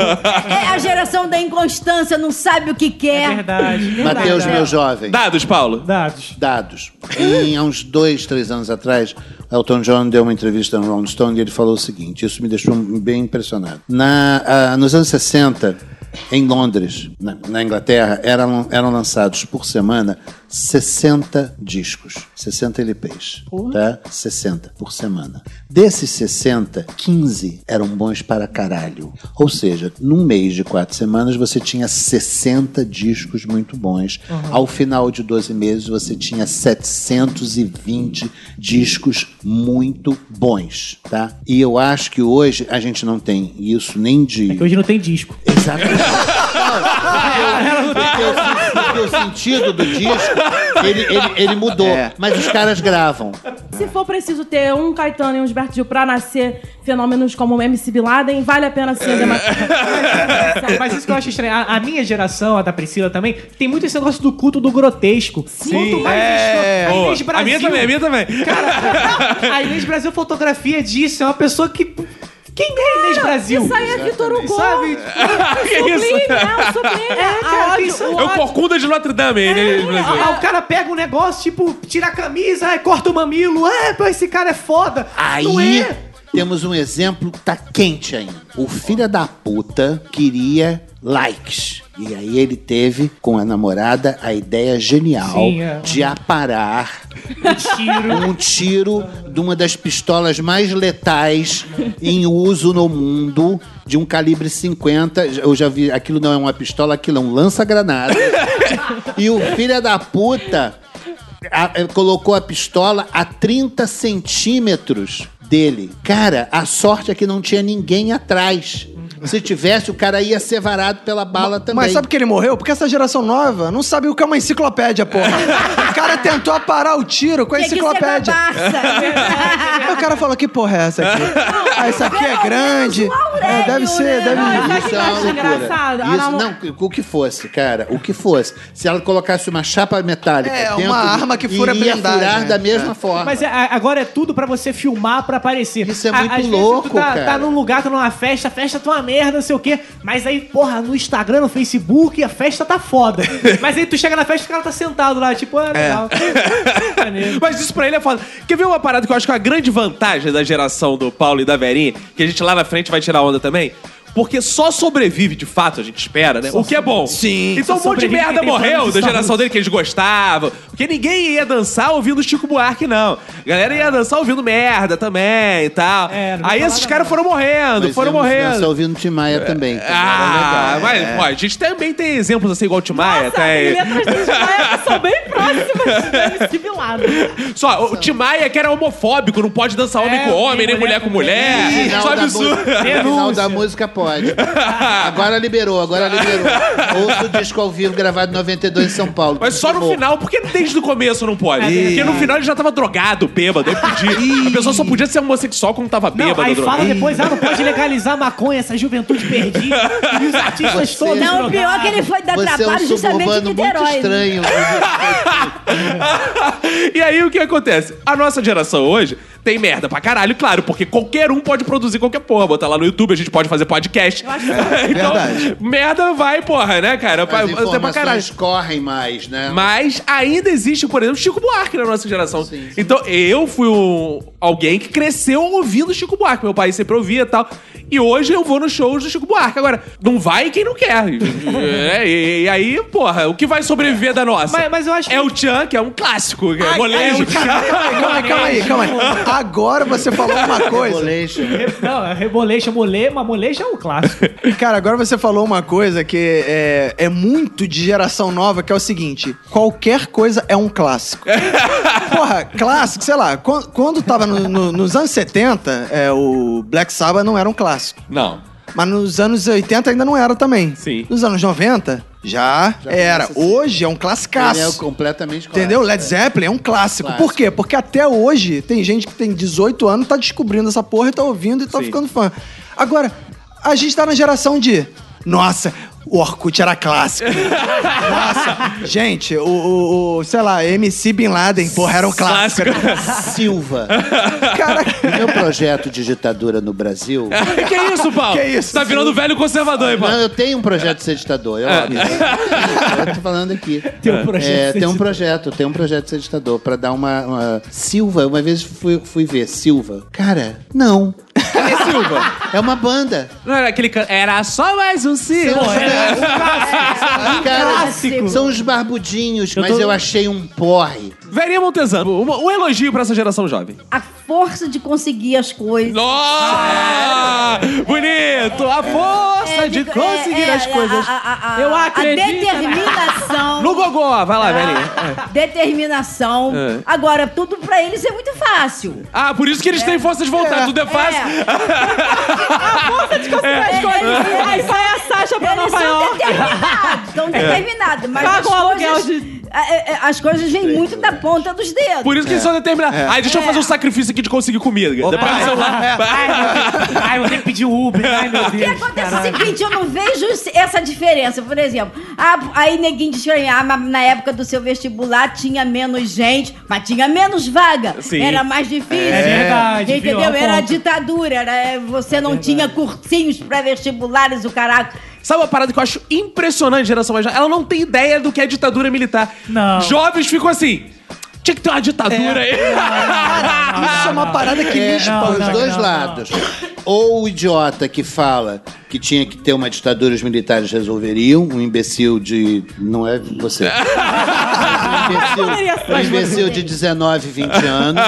É a geração da inconstância, não sabe o que É quer. verdade. Mateus, meu jovem. Dados, Paulo. Dados. Dados. Em, há uns dois, três anos atrás, Elton John deu uma entrevista no Rolling Stone e ele falou o seguinte: isso me deixou bem impressionado. Na, ah, nos anos 60, em Londres, na, na Inglaterra, eram, eram lançados por semana 60 discos, 60 LPs, tá? 60 por semana. Desses 60, 15 eram bons para caralho. Ou seja, num mês de quatro semanas você tinha 60 discos muito bons. Ao final de 12 meses você tinha 720 discos muito bons, tá? E eu acho que hoje a gente não tem isso nem de Que hoje não tem disco. Exatamente. Não, porque, o, porque o sentido do disco, ele, ele, ele mudou. É. Mas os caras gravam. Se for preciso ter um Caetano e um Gilberto Gil pra nascer fenômenos como MC Bin Laden, vale a pena sim. Mas isso que eu acho estranho. A, a minha geração, a da Priscila também, tem muito esse negócio do culto do grotesco. Quanto mais É. a. Inês Brasil, A minha também, a minha também. Cara, a Inês Brasil fotografia disso. É uma pessoa que. Quem é Inês Brasil? Isso aí é Vitor Hugo. Sabe? Que isso? Sublime, é o sublime. É, cara, a quem ódio, são? o É o. Corcunda de Notre Dame, ele, ele, Brasil. Ah, o cara pega um negócio, tipo, tira a camisa, aí corta o mamilo. É, esse cara é foda. Não Aí é. temos um exemplo, tá quente ainda. O filho da puta queria likes. E aí ele teve com a namorada a ideia genial Sim, é. de aparar um tiro de uma das pistolas mais letais em uso no mundo, de um calibre 50. Eu já vi, aquilo não é uma pistola, aquilo é um lança-granada. e o filho da puta a- colocou a pistola a 30 centímetros dele. Cara, a sorte é que não tinha ninguém atrás. Se tivesse, o cara ia ser varado pela bala também. Mas sabe que ele morreu? Porque essa geração nova não sabe o que é uma enciclopédia, porra. o cara tentou parar o tiro com a Tem que enciclopédia. Barça. Aí o cara falou, que porra é essa aqui? Ah, essa aqui é grande. Aurélio, É, deve ser, né? deve... O Isso é uma engraçado? A Isso, não, o que fosse, cara, o que fosse. Se ela colocasse uma chapa metálica É, dentro, uma arma que fura ia blindagem, furar né? da mesma forma. Mas é, agora é tudo pra você filmar pra aparecer. Isso é muito às vezes louco, tu tá, cara. tá num lugar, tá numa festa, a festa tá uma merda, não sei o quê. Mas aí, porra, no Instagram, no Facebook, a festa tá foda. Mas aí tu chega na festa e o cara tá sentado lá, tipo, ah, legal. Maneiro. Mas isso pra ele é foda. Quer ver uma parada que eu acho que é a grande vantagem da geração do Paulo e da Verinha, que a gente lá na frente vai tirar onda também? Porque só sobrevive, de fato, a gente espera, né? o que é bom. Sim. Então um Só monte de merda morreu da de geração dele que eles gostavam. Porque ninguém ia dançar ouvindo Chico Buarque, não. A galera ia dançar ouvindo merda também e tal. É, Aí esses caras foram morrendo, Mas foram morrendo. ouvindo Tim Maia também. que Ah, era legal. mas pô, a gente também tem exemplos assim, igual o Tim Maia. Nossa, tem... tem letras do Maia que são bem próximas do MC Bin Laden. Só, o Tim Maia que era homofóbico, não pode dançar homem É, com homem, nem mulher mulher com mulher. Só da absurdo. no final da música pode. Agora liberou, agora liberou. Ouça o disco ao vivo gravado em 92 em São Paulo. Mas só no Confirmou. final, porque desde o começo não pode. Porque no final ele já tava drogado, bêbado, aí podia. A pessoa só podia ser homossexual quando tava Não, bêbado, aí drogado. fala depois, ah, não pode legalizar maconha, essa juventude perdida. E os artistas Você- todos Não, o pior é drogados. que ele foi dar Você é um trabalho justamente em suburbano muito Niterói. estranho. e aí o que acontece? A nossa geração hoje tem merda pra caralho, claro, porque qualquer um pode produzir qualquer porra. Botar lá no YouTube, a gente pode fazer podcast. então, Verdade. merda vai, porra, né, cara? As fazer pra caralho. informações correm mais, né? Mas ainda existe, por exemplo, Chico Buarque na nossa geração. Então, eu fui um, alguém que cresceu ouvindo Chico Buarque. Meu pai sempre ouvia e tal. E hoje eu vou nos shows do Chico Buarque. Agora, não vai quem não quer. É, e, e aí, porra, o que vai sobreviver da nossa? Mas- mas eu acho É que- o Tchan, que é um clássico. que é Ai, molejo. ai, Calma aí, calma aí, calma aí. Agora você falou uma coisa. Rebolation. Re- Não, é Rebolation, mole, mas molejo é um clássico. Cara, agora você falou uma coisa que é, é muito de geração nova, que é o seguinte: qualquer coisa é um clássico. Porra, clássico, sei lá, quando, quando tava no- no- nos anos 70, é, o Black Sabbath não era um clássico. Não. Mas nos anos 80 ainda não era também. Sim. Nos anos 90, já, era. começa a ser. Hoje é um Ele é classicaço. completamente Entendeu? clássico, Led é. Zeppelin é um clássico. Clássico. Por quê? Porque até hoje tem gente que tem 18 anos tá descobrindo essa porra e tá ouvindo e tá Sim. ficando fã. Agora, a gente tá na geração de. Nossa, o Orkut era clássico. Nossa, gente, o, o, o, sei lá, MC Bin Laden, porra, era um clássico. Silva. Cara, O meu projeto de ditadura no Brasil. que isso, Paulo? Que isso? Tá virando velho conservador, hein, Não, Paulo? eu tenho um projeto de ser ditador, é óbvio. Eu tô falando aqui. Tem um projeto É, de ser tem um ditador. projeto, tem um projeto de ser ditador pra dar uma, uma- Silva, uma vez fui, fui ver Silva. Cara, não. Silva. É uma banda. Não era aquele can... Era só mais um Silva. Os caras Clássico. são os barbudinhos, mas tô- eu achei um porre. Verinha Montesano, um, um elogio pra essa geração jovem. A força de conseguir as coisas. Nossa! Bonito! A força É, de digo, conseguir é, é, as coisas. A, a- a- Eu a acredito. determinação. No gogó, vai lá, Verinha. Determinação. É. Agora, tudo pra eles é muito fácil. Ah, por isso que eles têm força de vontade, tudo é fácil. É. Aí sai a Sasha pra Eles Nova são York. determinados, estão determinados. Mas as o aluguel coisas, de- a- a- a- as coisas vêm muito da ponta dos dedos. Por isso que eles são determinados. Ai, deixa eu fazer um sacrifício aqui de conseguir comida. Depois do celular. Ai, Deus. Vou ter que pedir Uber. Ai, meu O que Deus. acontece é o seguinte, eu não vejo essa diferença. Por exemplo, ah, aí neguinho diz mim, ah, mas na época do seu vestibular tinha menos gente, mas tinha menos vaga. Sim. Era mais difícil. É verdade, Entendeu? viu? Era ponto. ditadura, era, você não tinha cursinhos pré-vestibulares, o caraca. Sabe uma parada que eu acho impressionante, geração mais jovem? Ela não tem ideia do que é ditadura militar. Não. Jovens ficam assim. Tinha que ter uma ditadura aí. Isso é uma parada que me É, espanta. os dois lados. Ou o idiota que fala que tinha que ter uma ditadura os militares resolveriam, um imbecil de. Não é você. Um Poderia imbecil, um imbecil de 19, 20 anos,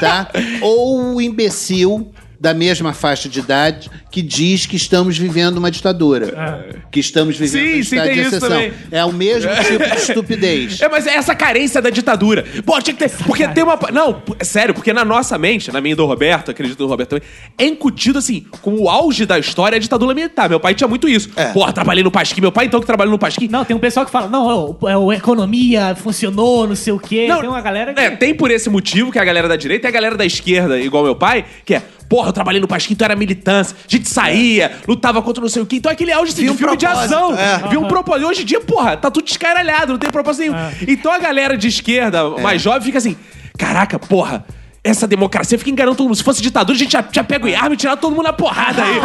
tá? Ou o imbecil da mesma faixa de idade que diz que estamos vivendo uma ditadura. Que estamos vivendo Sim, um sim, estado tem de exceção. também. É o mesmo tipo de estupidez. É, mas é essa carência da ditadura. Pô, tinha que ter. Porque tem uma. Não, é sério, porque na nossa mente, na minha e do Roberto, acredito do Roberto também, é incutido assim, como o auge da história é a ditadura militar. Meu pai tinha muito isso. É. Porra, trabalhei no Pasquim. Meu pai então que trabalhou no Pasquim. Não, tem um pessoal que fala, não, é o- é a economia funcionou, não sei o quê. tem uma galera que... É, tem por esse motivo que é a galera da direita e a galera da esquerda, igual meu pai, que é, porra, eu trabalhei no Pasquim, então era militância, a gente saía, lutava contra não sei o quê. Então é aquele auge assim, de um filme de ação. é. Viu um propósito. Hoje em dia, porra, tá tudo descaralhado, não tem propósito nenhum. Então a galera de esquerda, mais jovem, fica assim, caraca, porra. Essa democracia fica enganando todo mundo. Se fosse ditadura, a gente já, já pega o arma e tirar todo mundo na porrada aí.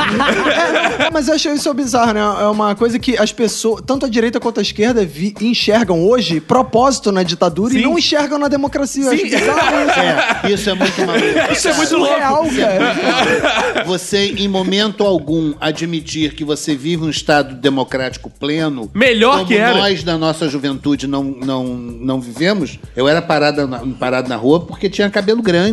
É, mas eu achei isso bizarro, né? É uma coisa que as pessoas, tanto a direita quanto a esquerda, vi- enxergam hoje propósito na ditadura Sim. e não enxergam na democracia. Eu acho Sim. bizarro isso. É, isso é muito maluco. Isso é muito louco. Surreal, cara. Você, em momento algum, admitir que você vive um Estado democrático pleno. Melhor como que era. nós, na nossa juventude, não, não, não vivemos. Eu era parado na, parado na rua porque tinha cabelo grande.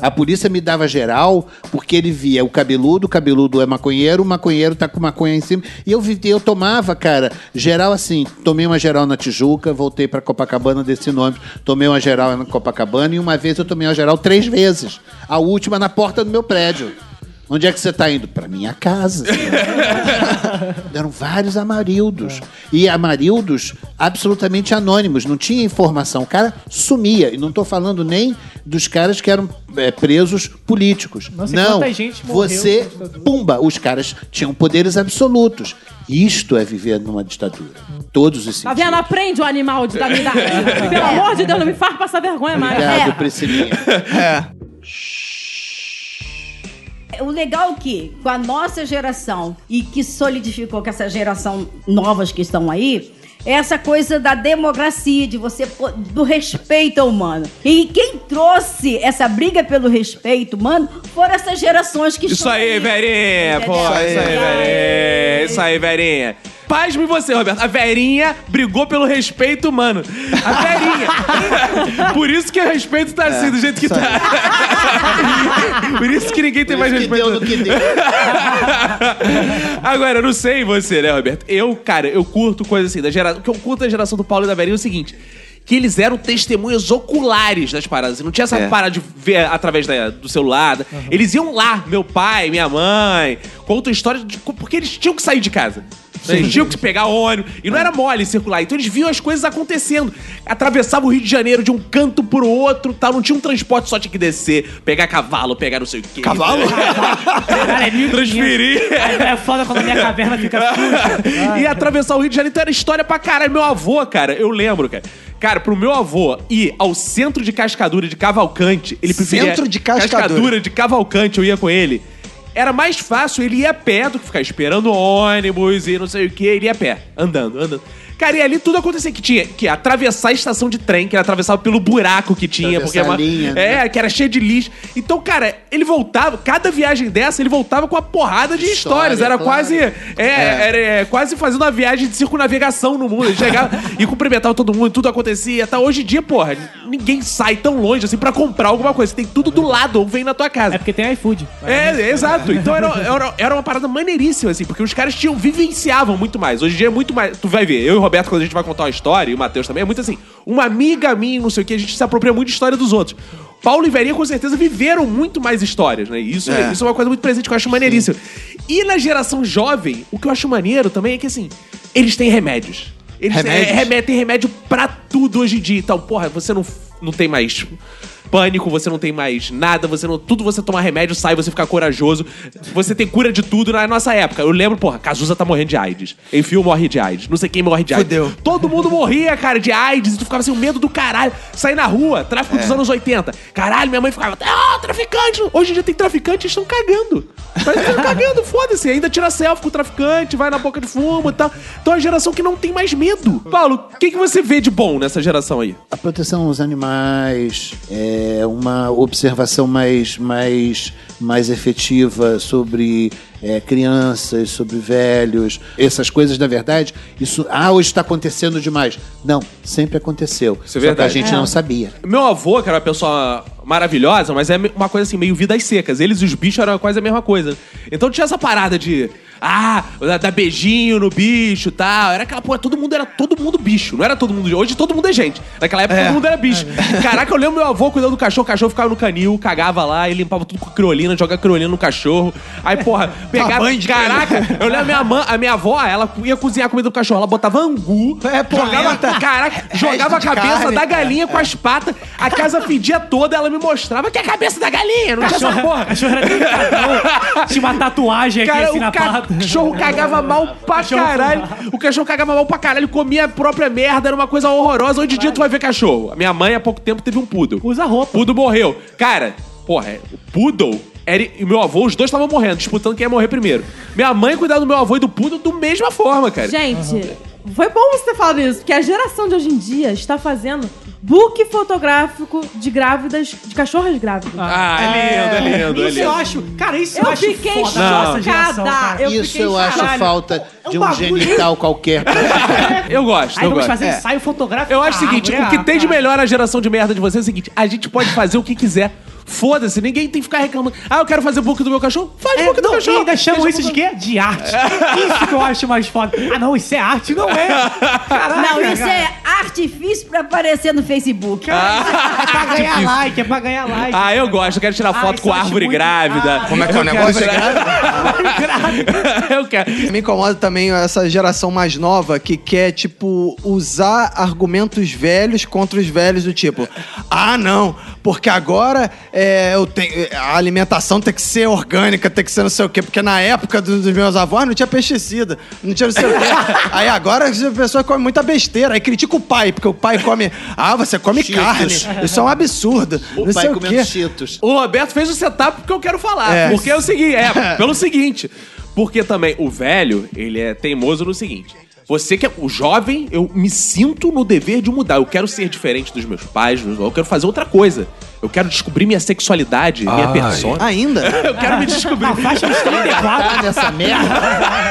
A polícia me dava geral porque ele via o cabeludo, o cabeludo é maconheiro, o maconheiro tá com maconha em cima. E eu, vi- eu tomava, cara, geral assim. Tomei uma geral na Tijuca, voltei pra Copacabana, desci no ônibus, tomei uma geral na Copacabana e uma vez eu tomei uma geral três vezes. A última na porta do meu prédio. Onde é que você tá indo? Pra minha casa. Eram vários amarildos. E amarildos absolutamente anônimos, não tinha informação. O cara sumia. E não tô falando nem dos caras que eram é, presos políticos. Nossa, não, quanta gente morreu você, pumba, os caras tinham poderes absolutos. Isto é viver numa ditadura. Todos os Tá sentidos. vendo? Aprende o animal de da minha idade. Pelo amor de Deus, não me faz passar vergonha mais. Obrigado, É. Priscilinha. O legal é que, com a nossa geração, e que solidificou com essa geração novas que estão aí, é essa coisa da democracia, de você do respeito ao humano. E quem trouxe essa briga pelo respeito humano foram essas gerações que Isso estão aí, Verinha, pô, isso aí, Verinha, isso aí, Verinha. Pasme você, Roberto. A Verinha brigou pelo respeito humano. A Verinha. Por isso que o respeito tá assim, do jeito que tá. Por isso que ninguém tem mais respeito. deu no que deu. Agora, eu não sei você, né, Roberto? Eu, cara, eu curto coisa assim, da geração. O que eu curto da geração do Paulo e da Verinha é o seguinte. Que eles eram testemunhas oculares das paradas. Não tinha essa É. parada de ver através da- do celular. Eles iam lá, meu pai, minha mãe, contam histórias de, porque eles tinham que sair de casa. Eles tinham que pegar ônibus. E não era mole circular. Então eles viam as coisas acontecendo. Atravessavam o Rio de Janeiro de um canto pro outro, tal. Não tinha um transporte, só tinha que descer, pegar cavalo, pegar não sei o quê. Cavalo? Cara, é 1500. Transferir. É foda quando a minha caverna fica suja. e atravessar o Rio de Janeiro. Então era história pra caralho. Meu avô, cara, eu lembro, cara. Cara, pro meu avô ir ao centro de Cascadura de Cavalcante, ele preferia... Centro de Cascadura. Cascadura de Cavalcante, eu ia com ele. Era mais fácil ele ir a pé do que ficar esperando ônibus e não sei o que. Ele ia a pé, andando, andando. Cara, e ali tudo acontecia. Que tinha que atravessar a estação de trem, que era atravessado pelo buraco que tinha. Porque Atravessar é, uma- linha, né? é, que era cheio de lixo. Então, cara, ele voltava, cada viagem dessa, ele voltava com uma porrada de História, histórias. Era claro. quase. É, Era é, quase fazendo uma viagem de circunnavegação no mundo. Ele chegava e cumprimentava todo mundo, tudo acontecia. Tá? Hoje em dia, porra, ninguém sai tão longe assim pra comprar alguma coisa. Você tem tudo do lado ou vem na tua casa. É porque tem iFood. É, exato. Então era, era, era uma parada maneiríssima, assim, porque os caras tinham, vivenciavam muito mais. Hoje em dia é muito mais. Tu vai ver, eu e o Roberto, quando a gente vai contar uma história, e o Matheus também, é muito assim. Uma amiga minha, não sei o que, a gente se apropria muito de história dos outros. Paulo e Verinha, com certeza, viveram muito mais histórias, né? Isso é. isso é uma coisa muito presente que eu acho maneiríssimo. E na geração jovem, o que eu acho maneiro também é que, assim, eles têm remédios. Eles é, remédio, tem remédio pra tudo hoje em dia. Então, porra, você não, não tem mais pânico, você não tem mais nada, você não. Tudo você toma remédio, sai, você fica corajoso. Você tem cura de tudo na nossa época. Eu lembro, porra, Cazuza tá morrendo de AIDS. Enfio morre de AIDS. Não sei quem morre de AIDS. Fudeu. Todo mundo morria, cara, de AIDS. E tu ficava assim, o medo do caralho. Sair na rua, tráfico dos anos 80. Caralho, minha mãe ficava, ah, traficante. Hoje em dia tem traficante e estão cagando. Tá estão cagando, foda-se. Ainda tira selfie com o traficante, vai na boca de fumo e tal. Então é uma geração que não tem mais medo. Paulo, o que, que você vê de bom nessa geração aí? A proteção aos animais, é uma observação mais, mais, mais efetiva sobre é, crianças, sobre velhos, essas coisas, na verdade, isso, ah, hoje está acontecendo demais. Não, sempre aconteceu. Isso é Só que a verdade. gente não sabia. Meu avô, que era uma pessoa maravilhosa, mas é uma coisa assim, meio vidas secas. Eles e os bichos eram quase a mesma coisa. Então tinha essa parada de. Ah, dar beijinho no bicho e tal. Era aquela porra, todo mundo era todo mundo bicho. Não era todo mundo. Hoje todo mundo é gente. Naquela época todo mundo era bicho. Caraca, eu lembro meu avô cuidando do cachorro, o cachorro ficava no canil, cagava lá, e limpava tudo com criolina, jogava criolina no cachorro. Aí, porra, pegava. banho de Caraca, eu lembro a minha, mãe, a minha avó, ela ia cozinhar a comida do cachorro, ela botava angu, É, jogava, polenta. caraca, jogava a cabeça carne. da galinha com as patas, a casa fedia toda, ela me mostrava que é a cabeça da galinha, não tinha essa porra. cachorro era. Tinha uma tatuagem aqui Cara, assim na ca- pata. cachorro cagava mal pra caralho. O cachorro cagava mal pra caralho, comia a própria merda, era uma coisa horrorosa. Hoje em dia tu vai ver cachorro. A minha mãe há pouco tempo teve um poodle. Usa roupa. Poodle morreu. Cara, porra, é- o poodle era, e meu avô, os dois estavam morrendo, disputando quem ia morrer primeiro. Minha mãe cuidava do meu avô e do poodle da mesma forma, cara. Gente, foi bom você ter falado isso, porque a geração de hoje em dia está fazendo book fotográfico de grávidas, de cachorras grávidas. Ah, é lindo, é lindo, é Isso eu lindo. acho. Cara, isso eu, Eu acho fiquei foda geração, chocada. cara. Eu Isso fiquei eu acho falta É um um bagulho- genital qualquer. Eu gosto, Aí eu vamos gosto. fazer É. ensaio fotográfico. Eu acho o seguinte, árvore, o que ah, tem de melhor na geração de merda de vocês é o seguinte, a gente pode fazer o que quiser. Foda-se, ninguém tem que ficar reclamando. Ah, eu quero fazer book do meu cachorro? Faz É, book do não, cachorro. e ainda chamam isso de quê? De arte. Isso que eu acho mais foda. Ah, não, isso é arte. Não é. Caraca, Não, isso cara. é artifício pra aparecer no Facebook. É pra ganhar like, é pra ganhar like. Ah, eu gosto, eu quero tirar Ah, foto isso com árvore muito- grávida. Ah, Como é que é o negócio? tirar- eu quero. Me incomoda também essa geração mais nova que quer, tipo, usar argumentos velhos contra os velhos do tipo, ah, não, porque agora é, eu tenho, a alimentação tem que ser orgânica, tem que ser não sei o quê, porque na época do- dos meus avós não tinha pesticida, não tinha não sei o quê. Aí agora as pessoas comem muita besteira, aí critica o pai, porque o pai come, ah, você come Cheetos. carne, isso é um absurdo, O não pai o comendo quê. cheetos. O Roberto fez o setup porque eu quero falar. É. Porque é o seguinte, é, pelo seguinte. Porque também o velho, ele é teimoso no seguinte. Você que é o jovem, eu me sinto no dever de mudar. Eu quero ser diferente dos meus pais, eu quero fazer outra coisa. Eu quero descobrir minha sexualidade, minha Ai. persona. Ainda? Eu quero me descobrir. A faixa dos 34. Tá nessa merda?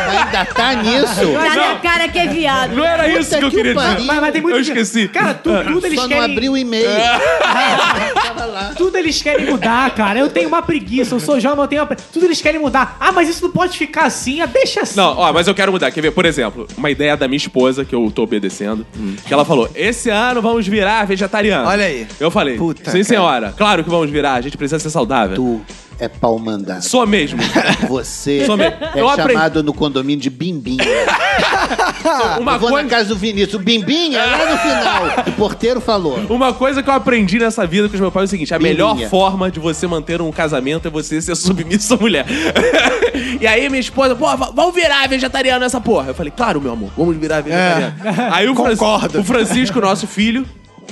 Ainda tá nisso? Tá na cara que é viado. Não era isso Puta que eu que queria pariu. dizer. Mas, mas tem muito. Eu esqueci. Cara, tu- tudo eles Só não querem. abriu o e-mail. Lá. Tudo eles querem mudar, cara. Eu tenho uma preguiça, eu sou jovem, eu tenho uma pre... Tudo eles querem mudar. Ah, mas isso não pode ficar assim, ah, deixa assim. Não, ó, mas eu quero mudar. Quer ver? Por exemplo, uma ideia da minha esposa, que eu tô obedecendo, que ela falou: esse ano vamos virar vegetariano. Olha aí. Eu falei, Puta, sim, cara. senhora, claro que vamos virar, a gente precisa ser saudável. Tu é pau mandado. Sou mesmo. Você Sou mesmo. é Eu aprendi- chamado no condomínio de Bimbinha. Uma Eu vou coisa, na casa do Vinícius. O Bimbinha é lá no final. O porteiro falou. uma coisa que eu aprendi nessa vida com os meus pais é o seguinte: a Bimbinha. melhor forma de você manter um casamento é você ser submisso à mulher. e aí minha esposa, pô, vamos virar vegetariano nessa porra. Eu falei, claro, meu amor, vamos virar vegetariano. Aí o, Fran- Concordo. o Francisco, nosso filho,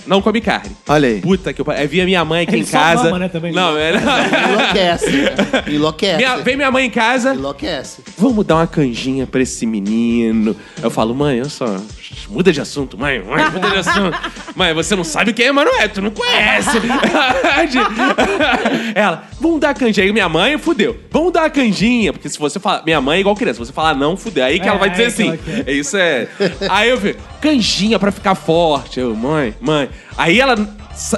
não come carne. Olha aí. Puta que eu pariu. Aí vinha minha mãe aqui Ele em só casa. mama, né, também. Não, é, Enlouquece. né? Enlouquece. minha, vem minha mãe em casa. Enlouquece. Vamos dar uma canjinha pra esse menino. Eu falo, mãe, olha só, muda de assunto, mãe, mãe, muda de assunto. mãe, você não sabe quem é Emanuel, tu não conhece. Ela, vamos dar canjinha. Aí minha mãe, fudeu. Vamos dar uma canjinha, porque se você falar, minha mãe é igual criança, se você falar não, fudeu. Aí que É, ela vai dizer aí que assim. quer. Isso é. Aí eu fico, canjinha pra ficar forte. Eu, mãe, mãe. Aí ela,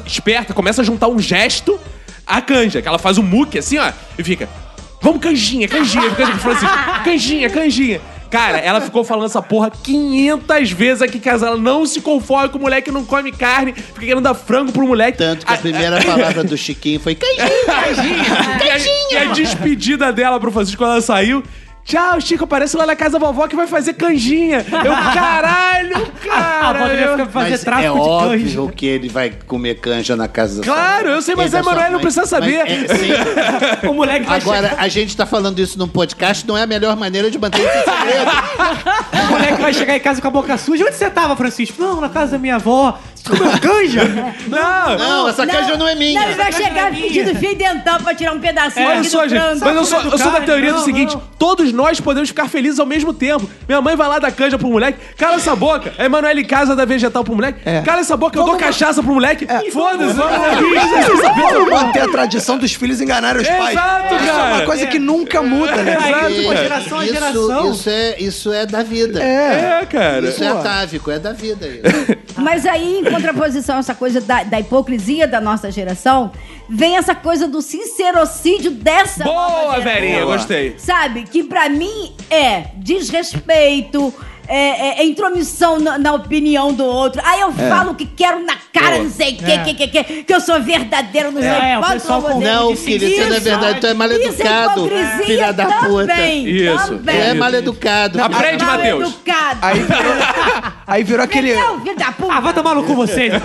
esperta, começa a juntar um gesto a canja, que ela faz um muque assim, ó, e fica. Vamos canjinha, canjinha. Assim, falando assim, canjinha, canjinha. Cara, ela ficou falando essa porra 500 vezes aqui em casa. Ela não se conforma com o moleque que não come carne, fica querendo dar frango pro moleque. Tanto que a primeira palavra do Chiquinho foi canjinha. E a, e a despedida dela pro Francisco quando ela saiu. Tchau, Chico, aparece lá na casa da vovó que vai fazer canjinha. Eu, caralho, A cara. eu- ficar fazer Mas tráfico é de óbvio canja. que ele vai comer canja na casa Claro, eu sei, mas a Emanuele não precisa saber. Mas é, sim. O moleque vai Agora, a gente tá falando isso num podcast, não é a melhor maneira de manter esse segredo. chegar, o moleque vai chegar em casa com a boca suja. Onde você tava, Francisco? Não, na casa da minha avó. Comeu canja? Não, Não, essa canja não é minha. Não, ele vai chegar pedindo fio dentão pra tirar um pedacinho Olha aqui só, do gente, frango. mas eu sou, eu sou da teoria do seguinte: não. todos nós podemos ficar felizes ao mesmo tempo. Minha mãe vai lá dar canja pro moleque, cala essa boca. A Emanuele em casa dá vegetal pro moleque, É. cala essa boca, eu dou cachaça pro moleque. Foda-se, Vamos manter a tradição dos filhos enganarem os pais. Exato, Isso é cara. uma coisa que nunca muda, né? Pô, É, geração a isso, geração. Isso é, isso é da vida. É, cara. Isso é atávico, é da vida. Isso. Mas aí, contraposição a essa coisa da, da hipocrisia da nossa geração, vem essa coisa do sincerocídio dessa Boa, velhinha, gostei. Sabe? Que pra mim é desrespeito, é, é- é intromissão na, na opinião do outro. Aí eu falo o que quero na cara, não sei o que, É. que, que, que, que eu sou verdadeiro, não sei É, o pessoal com-. Não, Isso, querido, isso não é verdade. Tu é mal Isso é educado, hipocrisia filha da puta. também, Isso. também. É mal educado. Aprende, Mal Matheus. educado. Aí virou, aí virou aquele. Não, filho da puta. Ah, vai tomar no cu você.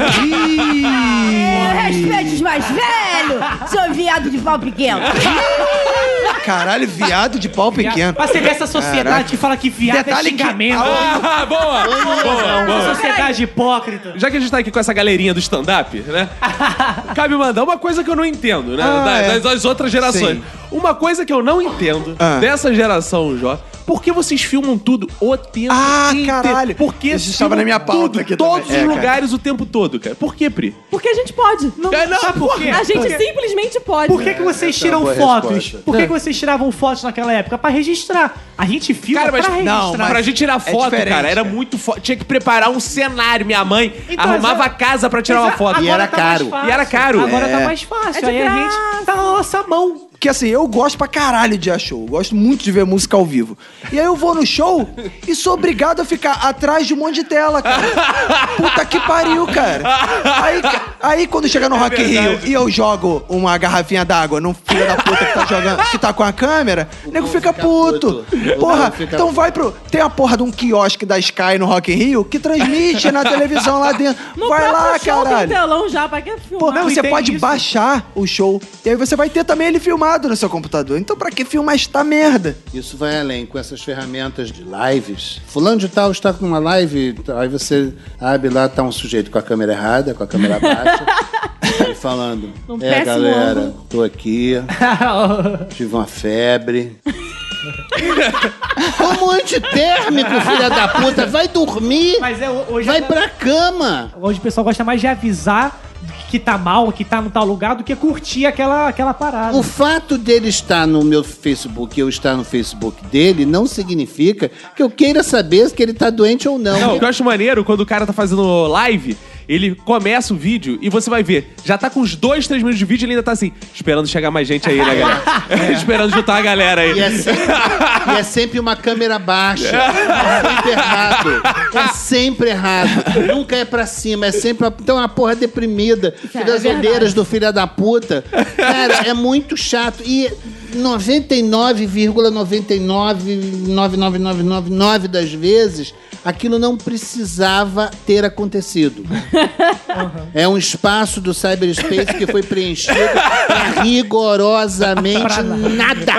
É, respeite os mais velhos, seu viado de pau pequeno. Caralho, viado de pau pequeno. Pra você ver essa sociedade Caraca. que fala que viado Detalhe é que- xingamento. Ah, boa! boa, Essa boa. sociedade hipócrita. Já que a gente tá aqui com essa galerinha do stand-up, né? Cabe mandar uma coisa que eu não entendo, né? Ah, é. das, das outras gerações. Sim. Uma coisa que eu não entendo Ah. dessa geração, Jó. Por que vocês filmam tudo o tempo Ah, inteiro? caralho. Por que Isso estava na minha pauta tudo, aqui Todos também. É, os cara. lugares o tempo todo, cara. Por que, Pri? Porque a gente pode. Não, É, não, Sabe por quê? a gente Porque- simplesmente pode. Por que, que vocês é tiram fotos? resposta. Por que, que vocês tiravam fotos naquela época? Pra registrar. A gente filma Cara, mas pra registrar. não, mas- pra gente tirar é foto, diferente, cara, era cara. muito foto. Tinha que preparar um cenário. Minha mãe Então, arrumava a casa pra tirar uma foto. E era tá caro. E era caro. Agora É. tá mais fácil. É de Aí a gente graça. tá na nossa mão. Que assim, eu gosto pra caralho de ir a show. Eu gosto muito de ver música ao vivo. E aí eu vou no show e sou obrigado a ficar atrás de um monte de tela, cara. Puta que pariu, cara. Aí, aí quando chega no Rock in Rio verdade. e eu jogo uma garrafinha d'água no filho da puta que tá jogando, que tá com a câmera, o nego fica fica puto. puto. Porra, fica então puto. vai pro. Tem a porra de um quiosque da Sky no Rock in Rio que transmite na televisão lá dentro. No vai lá, show caralho. tem telão já, pra que Pô, filmar? Não, e você pode isso. baixar o show e aí você vai ter também ele filmado no seu computador. Então pra que filmar esta merda? Isso vai além com essas ferramentas de lives. Fulano de tal está com uma live, aí você abre lá, tá um sujeito com a câmera errada, com a câmera baixa, e falando: Num É, galera, ângulo." tô aqui, tive uma febre. Como antitérmico, filha da puta, vai dormir, Mas é, hoje, vai pra cama. hoje o pessoal gosta mais de avisar que tá mal, que tá no tal lugar, do que curtir aquela, aquela parada. O fato dele estar no meu Facebook e eu estar no Facebook dele não significa que eu queira saber se ele tá doente ou não. Não, o que eu acho maneiro, quando o cara tá fazendo live, ele começa o vídeo e você vai ver, já tá com uns dois, três minutos de vídeo e ele ainda tá assim, esperando chegar mais gente aí, né, galera? esperando juntar a galera aí. E é, sempre, e é sempre uma câmera baixa. É sempre errado. É sempre errado. Nunca é pra cima. É sempre uma, então, uma porra deprimida. Cara, das é verdade. olheiras do filho da puta. Cara, é muito chato. E 99,999999 das vezes, aquilo não precisava ter acontecido. É um espaço do cyberspace que foi preenchido pra rigorosamente nada.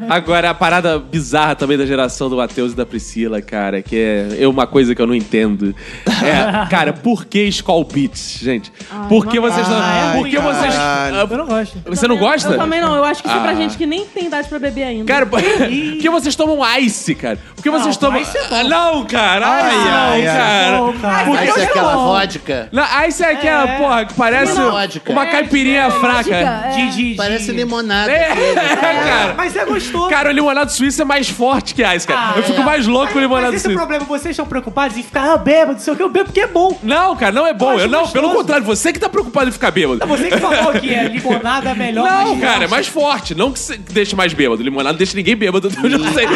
Agora, a parada bizarra também da geração do Matheus e da Priscila, cara, que é, é uma coisa que eu não entendo. É, cara, por que Skull Beats, gente? por que vocês não. É por que vocês. ah, Eu não gosto. Você não gosta? Eu também não. Eu acho que isso é pra Ah. gente que nem tem idade pra beber ainda. Cara, por por que vocês tomam ice, cara? Por que vocês Não, tomam. ice é bom. Não, cara! Ai, Ice não, ai, ai. cara! Pô, cara. Por que- Mas é aquela vodka. Não, ice é aquela, É. porra, que parece Não. Vodka. uma caipirinha fraca. É. De, de, de- Parece limonada. É, cara. Mas é gostoso. Cara, o limonado suíço é mais forte que ice, cara. Ah, eu fico é. mais louco com o limonado Mas esse é o suíço. problema. Vocês estão preocupados em ficar, ah, bêbado, não sei o que. Eu bebo porque é bom. Não, cara, não é bom. Eu acho Eu, não, pelo gostoso. contrário, você que tá preocupado em ficar bêbado. Você que falou que é limonada é melhor. Não, mas cara, é mais forte. Não que você deixe mais bêbado. Limonada não deixa ninguém bêbado, eu já sei.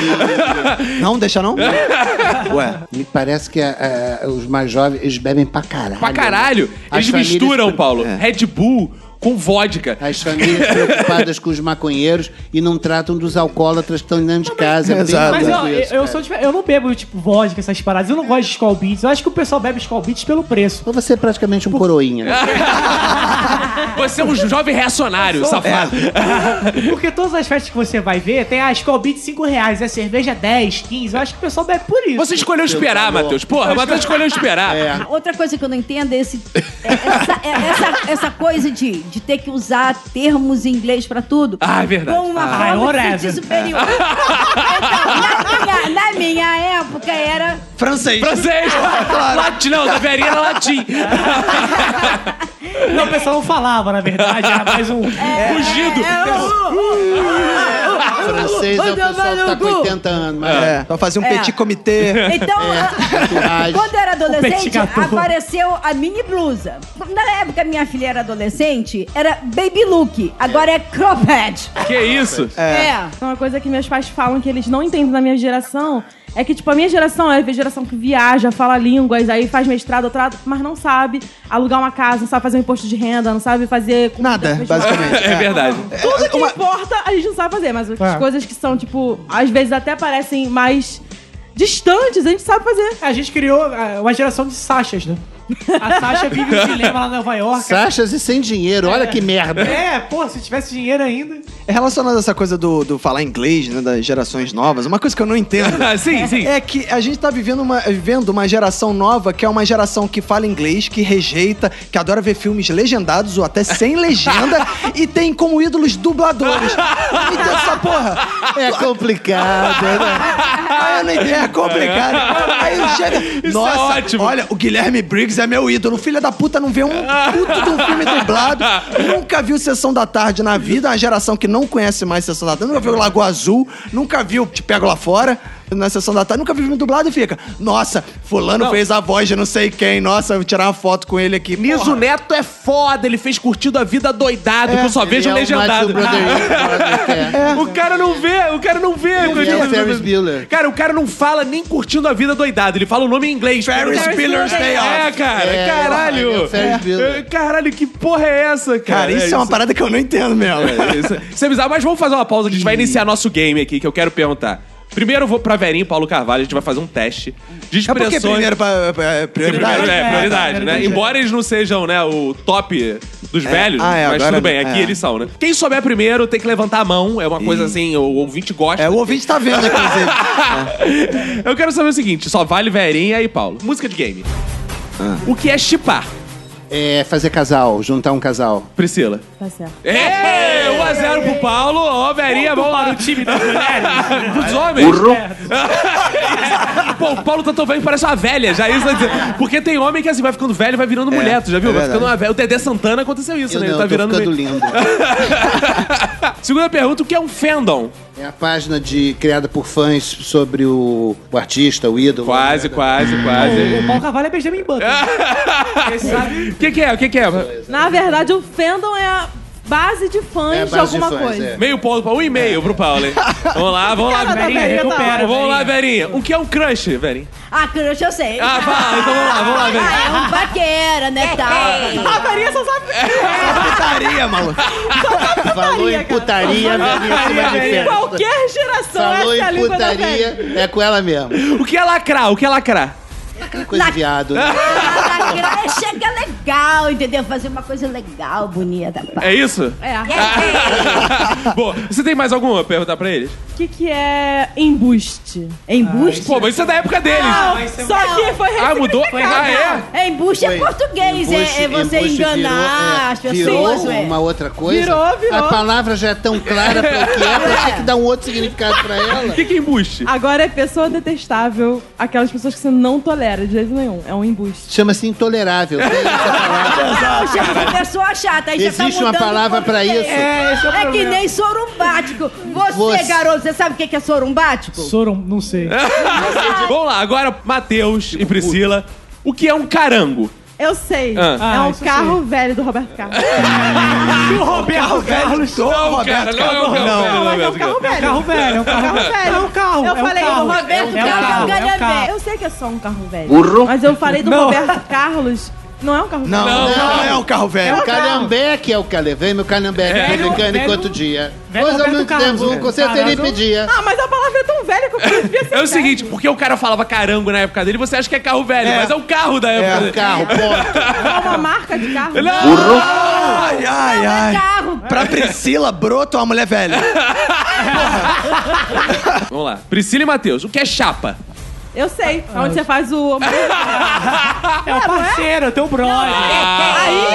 Não, deixa não? Ué. Me parece que ah, ah, os mais jovens, eles bebem pra caralho. pra caralho. As Eles famílias misturam, Paulo, É. Red Bull com vodka. As famílias preocupadas com os maconheiros e não tratam dos alcoólatras que estão dentro de casa. É bem Exato. Mas eu, isso, eu sou diferente. Eu não bebo, tipo, vodka, essas paradas. Eu não gosto de Skull Beats. Eu acho que o pessoal bebe Skull Beats pelo preço. Então você é praticamente um coroinha. né? Você é um jovem reacionário, safado. Porque todas as festas que você vai ver, tem a Skull Beats 5 reais, é cerveja 10, 15. Eu acho que o pessoal bebe por isso. Você escolheu esperar, Matheus. Porra, Matheus escolheu esperar. É. Outra coisa que eu não entendo é, esse, é essa, é essa, essa coisa de, de ter que usar termos em inglês pra tudo. Ah, é verdade. Com uma Ah, forma de superior. Então, na, minha, na minha época era. Francês. Francês! Latim, não, da Verinha era latim. Não, o pessoal não falava, na verdade. Era mais um. Fugido. Francês é o pessoal que tá com 80 anos. Mas É, pra fazer um É. petit comitê. Então, a- tatuagem. quando eu era adolescente, apareceu a mini blusa. Na época minha filha era adolescente, era baby look. Agora é cropped. Que isso? É. Uma coisa que meus pais falam que eles não entendem da minha geração é que, tipo, a minha geração é a geração que viaja, fala línguas, aí faz mestrado, doutorado, mas não sabe alugar uma casa, não sabe fazer um imposto de renda, não sabe fazer... comida, Nada, basicamente. É verdade. Tudo que Uma- importa, a gente não sabe fazer, mas as É. coisas que são, tipo, às vezes até parecem mais distantes, a gente sabe fazer. A gente criou uma geração de Sachas, né? A Sasha vive um dilema lá em Nova York. Sachas e sem dinheiro, olha que merda. É, pô, se tivesse dinheiro ainda. É relacionado a essa coisa do, do falar inglês, né, das gerações novas, uma coisa que eu não entendo. Ah, sim, sim. É que a gente tá vivendo uma, vivendo uma geração nova que é uma geração que fala inglês, que rejeita, que adora ver filmes legendados ou até sem legenda e tem como ídolos dubladores. Entendo essa porra. É complicado, né? Aí eu não entendo, é complicado. Aí chega. é Nossa, ótimo. olha, o Guilherme Briggs é meu ídolo. Filho da puta não vê um puto de um filme dublado. Nunca viu Sessão da Tarde na vida. Uma geração que não conhece mais Sessão da Tarde. Nunca viu Lagoa Azul. Nunca viu Te Pego Lá Fora. Na sessão da tarde, nunca viu filme dublado e fica. Nossa, fulano Não. fez a voz de não sei quem. Nossa, eu vou tirar uma foto com ele aqui. Niso Porra. Neto é foda, ele fez curtido a vida doidado, que eu só vejo Ele é legendado. Broderick, Broderick, é. O cara não vê, o cara não vê. Ele é o Ferris Bueller. Cara, o cara não fala nem curtindo a vida doidado, ele fala o nome em inglês. Ferris Bueller's Day Off. É, cara, É, caralho. é Ferris Bueller. É, Caralho, que porra é essa, cara? Cara, isso é, uma parada que eu não entendo mesmo. É, isso, isso é bizarro, mas vamos fazer uma pausa que a gente vai iniciar nosso game aqui, que eu quero perguntar. Primeiro eu vou pra Verinho e Paulo Carvalho, a gente vai fazer um teste de É expressões... porque primeiro pra, pra- prioridade. Primeiro, é, É, prioridade, é, né? é. Embora eles não sejam, né, o top dos velhos, Ah, é, mas agora- tudo bem, aqui é. eles são, né? Quem souber primeiro tem que levantar a mão, é uma coisa assim, o ouvinte gosta. É, o ouvinte tá vendo, inclusive. Eu quero saber o seguinte, só vale Verinha e Paulo. Música de game. Ah. O que é chipar, É fazer casal, juntar um casal. Priscila? Tá certo. É, 1x0 pro Paulo, ó, Verinha, vamos lá. Para o time das mulheres. Dos homens. Pô, o Paulo tá tão velho que parece uma velha, já isso vai dizer. Porque tem homem que assim vai ficando velho e vai virando mulher, tu já viu? é vai ficando uma velha. O Dedé Santana aconteceu isso, Eu né? não, Ele tá tô virando. ficando meio- lindo. Segunda pergunta, o que é um fandom? É a página de, criada por fãs sobre o, o artista, o ídolo. Quase, quase, O, quase. o Paulo Carvalho é Benjamin Button. O que, que é? O que, que é? Na verdade, o fandom é a base de fãs É de base de alguma fãs, coisa. é. Meio ponto, um e-mail pro Paulo, hein? Vamos lá, vamos lá. Cara, Verinha, Verinha, tá recupera. Vamos lá, Verinha. Verinha. O que é um crush, Verinha? Ah, crush eu sei. Ah, fala, então vamos lá, vamos lá, Verinha. Ah, é um paquera, né, tal. A Verinha só sabe. putaria, maluco. Falou em cara. putaria, velhinha se manifesta. Qualquer geração, Falou essa é a em língua putaria, é com ela mesmo. O que é lacrar? O que é lacrar? Aquela coisa de viado. né? Lacrar é legal, entendeu? Fazer uma coisa legal, bonita. pá. É isso? É. É, é. Bom, você tem mais alguma pra perguntar pra eles? O que, que é embuste? Embuste? Pô, mas isso é da época deles. Não, mas isso é só que foi Ah, mudou? ressignificado. Ah, é? Embuste é Foi. português, Embuste- é, é você enganar as virou, é, virou pessoas, ué. uma outra coisa. Virou, virou. A palavra já é tão clara pra que é, pra ter que dar um outro significado pra ela. O que, que é embuste? Agora é pessoa detestável, aquelas pessoas que você não tolera de jeito nenhum. É um embuste. Chama-se intolerável. Tem essa palavra. Não, chama de pessoa chata. Aí já tá Existe uma mudando palavra o pra isso? É, esse é o É que problema. nem sorumbático. Você, Você- garoto, você sabe o que que é sorumbático? Sorum, não sei. Vamos lá, agora, Matheus e Priscila. O que é um carango? Eu sei. Ah. é Ah, um isso carro velho do Roberto Carlos. o Roberto Carlos. Do Roberto não, Carlos. não, não, Não. Não, mas é um carro velho. Carro velho, é um carro Carro velho. velho. É um carro. Eu é um falei carro. do Roberto É um Carlos carro, é um carro. velho. Eu sei que é só um carro velho. Burro. Mas eu falei do Não. Roberto Carlos. Não é um carro Não, velho. não, não é um carro É velho. o Calhambeque é o Calé. Vem meu Calhambeque Velho, americano velho- enquanto dia. velho Pois eu Roberto não Carlos, devo, velho. com certeza ele Carlos. pedia. Ah, mas a palavra é tão velha que eu devia ser É o velho. seguinte, porque o cara falava carango na época dele, você acha que é carro velho, É. mas é o carro da época É dele. carro, ponto. É uma marca de carro. Não! Ai, ai, ai. Carro. Pra Priscila, broto é uma mulher velha. Vamos lá. Priscila e Matheus, o que é chapa? Eu sei. Onde você faz o... É o parceiro, é o teu brother. Aí,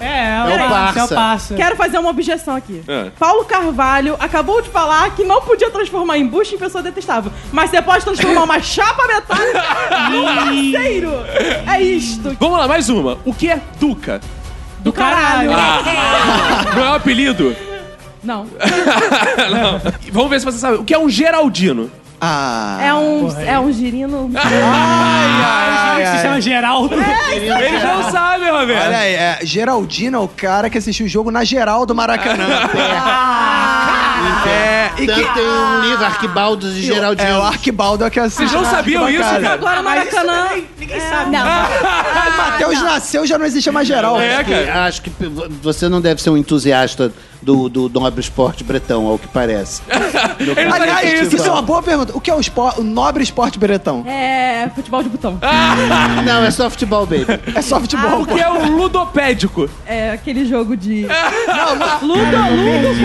É, É o parça. É o parça. Quero fazer uma objeção aqui. É. Paulo Carvalho acabou de falar que não podia transformar embuste em pessoa detestável. Mas você pode transformar uma chapa metálica num parceiro. É isto. Vamos lá, mais uma. O que é Duca? Do caralho. Ah. Não é um apelido? Não. Não. Vamos ver se você sabe. O que é um Geraldino? Ah. É um, é um girino. Ai, se chama Geraldo. Eles não sabem, Roberto. Olha aí, é, Geraldino é o cara que assistiu o jogo na geral do Maracanã. é, e Tanto que... tem um livro, Arquibaldos e Geraldino. É o Arquibaldo que assistiu. Vocês não sabiam isso, cara? Agora Maracanã. Ninguém sabe. Não. O Matheus nasceu já não existe mais geral. É, Que cara. Acho que você não deve ser um entusiasta do, do nobre esporte bretão, ao que parece. O Aliás, que é isso, isso. é uma boa pergunta. O que é o, espor- o nobre esporte bretão? É futebol de botão. Não, é só futebol, baby. É só futebol. O que é um ludopédico? É aquele jogo de. Não, mas. Ludo, Ludo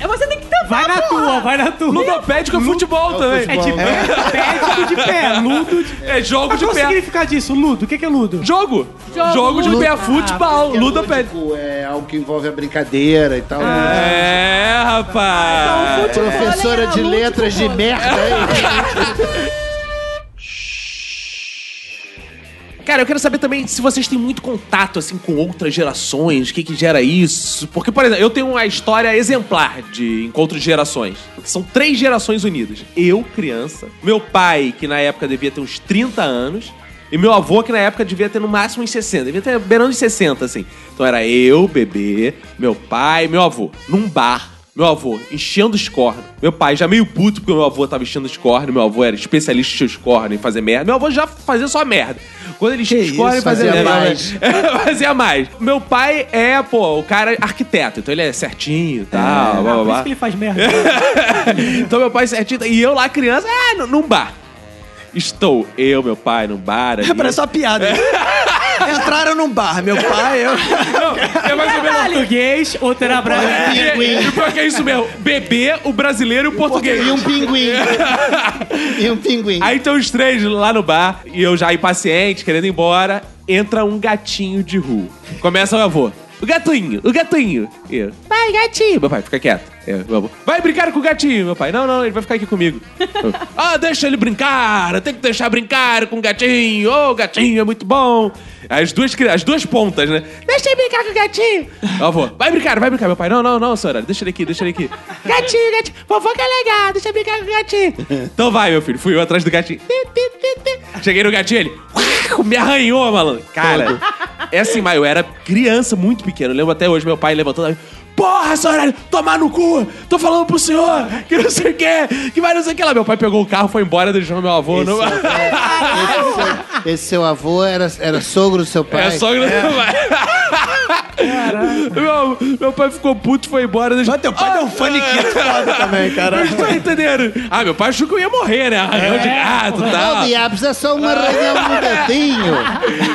com. Você tem que. Vai na tua, vai na tua. Ludopédico é futebol também. É de pé, pédico de pé, ludo de É jogo de qual o pé. significado disso? Ludo? O que que é ludo? Jogo. Jogo de pé. Futebol. Ludopédico. Lúdico, É algo que envolve a brincadeira e tal. É, rapaz. Professora de letras de merda aí. Cara, eu quero saber também se vocês têm muito contato, assim, com outras gerações, o que que gera isso. Porque, por exemplo, eu tenho uma história exemplar de encontro de gerações. São três gerações unidas. Eu, criança, meu pai, que na época devia ter uns 30 anos, e meu avô, que na época devia ter no máximo uns 60, devia ter beirando uns 60, assim. Então era eu, bebê, meu pai, meu avô, num bar. Meu avô enchendo os cornos. Meu pai já meio puto porque o meu avô tava enchendo os cornos. Meu avô era especialista em encher os cornos, em fazer merda. Meu avô já fazia só merda. Quando ele enchia os cornos, ele fazia, fazia merda. mais. É, fazia mais. Meu pai é, pô, o cara é arquiteto. Então ele é certinho e tal. blá, blá, Ah, por blá. isso que ele faz merda. então meu pai certinho. E eu lá, criança, ah, num- num bar. Estou eu, meu pai, num bar. ali. Parece uma piada. Entraram num bar, meu pai, eu. Não, é mais ou menos. Português, outro era brasileiro. É, e o pior que é isso mesmo. Bebê, o brasileiro e o português. E um pinguim. e um pinguim. Aí estão os três lá no bar, e eu já impaciente, querendo ir embora, entra um gatinho de rua. Começa o meu avô. O gatinho, o gatinho. E eu, vai, gatinho. Meu pai, fica quieto. Meu avô, vai brincar com o gatinho. Meu pai, não, não, ele vai ficar aqui comigo. Ah, deixa ele brincar, tem que deixar brincar com o gatinho. Ô, o gatinho é muito bom. As duas, as duas pontas, né? Deixa ele brincar com o gatinho. Avô, vai brincar, vai brincar. Meu pai, não, não, não, senhora, deixa ele aqui, deixa ele aqui. Gatinho, gatinho, vovô que é legal, deixa eu brincar com o gatinho. Então vai, meu filho, fui eu atrás do gatinho. Ti, ti, ti, ti. Cheguei no gatinho, ele me arranhou, malandro. Cara, é assim, mas eu era criança, muito pequeno. Eu lembro até hoje, meu pai levantando. Porra, seu Aurélio, tomar no cu! Tô falando pro senhor que não sei o que, que vai não sei o que lá. Meu pai pegou o carro, foi embora, deixou meu avô. Esse, no... esse seu, esse seu avô era, era sogro do seu pai? É só que não vai. Meu, meu pai ficou puto e foi embora. Mas teu pai deu um faniquito foda também, cara. Vocês estão entendendo? Ah, meu pai achou que eu ia morrer, né? Arranhão de gato e Não, tal. diabos, é só um arranhão no dedinho.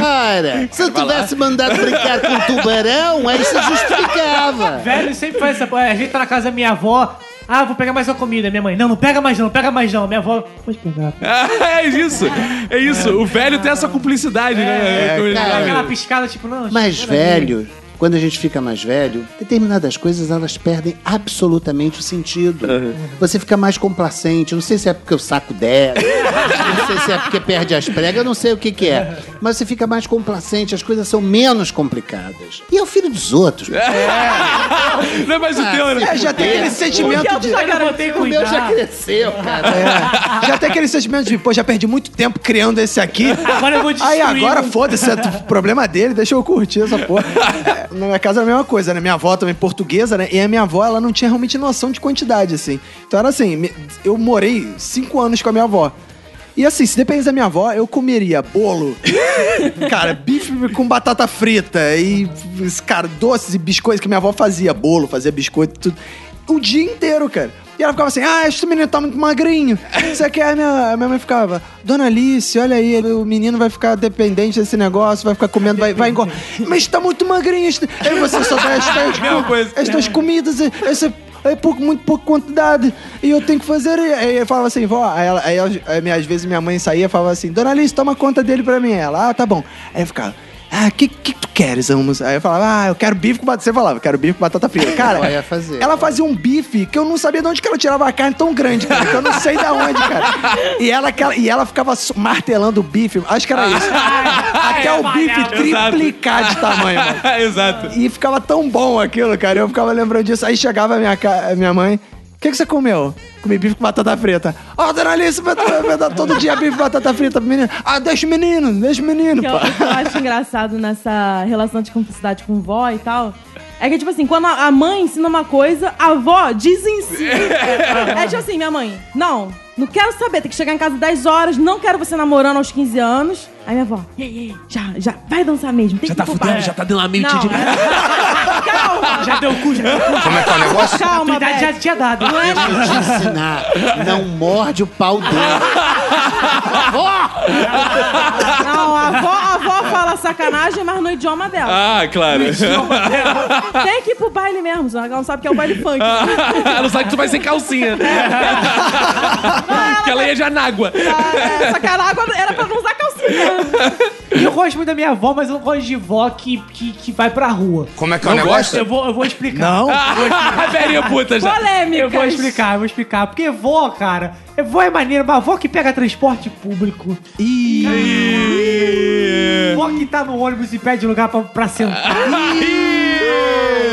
Ora, se eu tivesse mandado brincar com um tubarão, aí se justificava. Velho sempre faz essa. A gente tá na casa da minha avó. Ah, vou pegar mais uma comida. Minha mãe, não, não pega mais não, não pega mais não. Minha avó, pode pegar. É isso, é isso. O velho tem essa cumplicidade, né? Com- cara. Dá aquela piscada, tipo, não. Mais espera aí. velho, quando a gente fica mais velho, determinadas coisas elas perdem absolutamente o sentido. Você fica mais complacente. Não sei se é porque o saco desce, não sei se é porque perde as pregas, eu não sei o que, que é. Mas você fica mais complacente, as coisas são menos complicadas. E é o filho dos outros. Não é mais o teu, né? É, já tem aquele sentimento de. Eu não botei O meu já cresceu, cara. É, já tem aquele sentimento de, pô, já perdi muito tempo criando esse aqui. Agora eu vou destruir. Aí agora, foda-se, é t- problema dele, deixa eu curtir essa porra. É, na minha casa era a mesma coisa, né? Minha avó também portuguesa, né? E a minha avó, ela não tinha realmente noção de quantidade, assim. Então era assim, eu morei cinco anos com a minha avó. E assim, se dependesse da minha avó, eu comeria bolo, cara, bife com batata frita e, cara, doces e biscoitos que minha avó fazia. Bolo, fazia biscoito, tudo. O dia inteiro, cara. E ela ficava assim, ah, esse menino tá muito magrinho. Você quer? A minha, a minha mãe ficava, Dona Alice, olha aí, o menino vai ficar dependente desse negócio, vai ficar comendo, vai, vai engordar. Mas tá muito magrinho. este- Aí você só dá estas, estas comidas, essa é pouco, muito pouca quantidade. E eu tenho que fazer. Aí eu falava assim, vó. Aí, ela, aí, ela- aí às vezes minha mãe saía e falava assim, Dona Alice, toma conta dele pra mim. Ela, ah, tá bom. Aí eu ficava. Ah, o que, que tu queres, Amos? Aí eu falava, ah, eu quero bife com batata. Você falava, eu quero bife com batata frita. Cara, Ela ia fazer. ela fazia um bife que eu não sabia de onde que ela tirava a carne tão grande, cara, que eu não sei de onde, cara. E ela, e ela ficava martelando o bife, acho que era isso. Até o bife triplicar de tamanho, mano. Exato. E ficava tão bom aquilo, cara. Eu ficava lembrando disso. Aí chegava a minha, minha mãe. O que, que você comeu? Comi bife com batata frita. Ó, dona Alice, vai, vai dar todo dia bife com batata frita pro menino. Ah, deixa o menino, deixa o menino, pô. o que eu acho engraçado nessa relação de cumplicidade com vó e tal. É que, tipo assim, quando a mãe ensina uma coisa, a avó desencina. É tipo assim, minha mãe, não, não quero saber, tem que chegar em casa 10 horas, não quero você namorando aos 15 anos. Aí minha avó, ei, ei, já, já, vai dançar mesmo. Tem Já que tá fudendo, bar." já tá dando meio Não, de... calma, Já deu cu, já deu cu. Como é que é o negócio? A calma, idade já tinha dado. Não é Vou te ensinar. Não morde o pau dele. Não, a avó, a avó fala sacanagem, mas no idioma dela. Ah, claro. Tem que ir pro baile mesmo, só que ela não sabe que é o baile funk. Ela sabe que tu vai sem calcinha. que ela ia já na água. Ah, Só que a água era pra não usar calcinha. E eu gosto muito da minha avó, mas eu não gosto de vó que, que, que vai pra rua. Como é que é o Não negócio? Eu vou, eu vou explicar. Não? Ah, velhinha puta já. Polêmica. Eu vou explicar, eu vou explicar. Porque vó, cara, é vó é maneiro, mas vó que pega transporte público. Ih, Vó que tá no ônibus e pede lugar pra, pra sentar.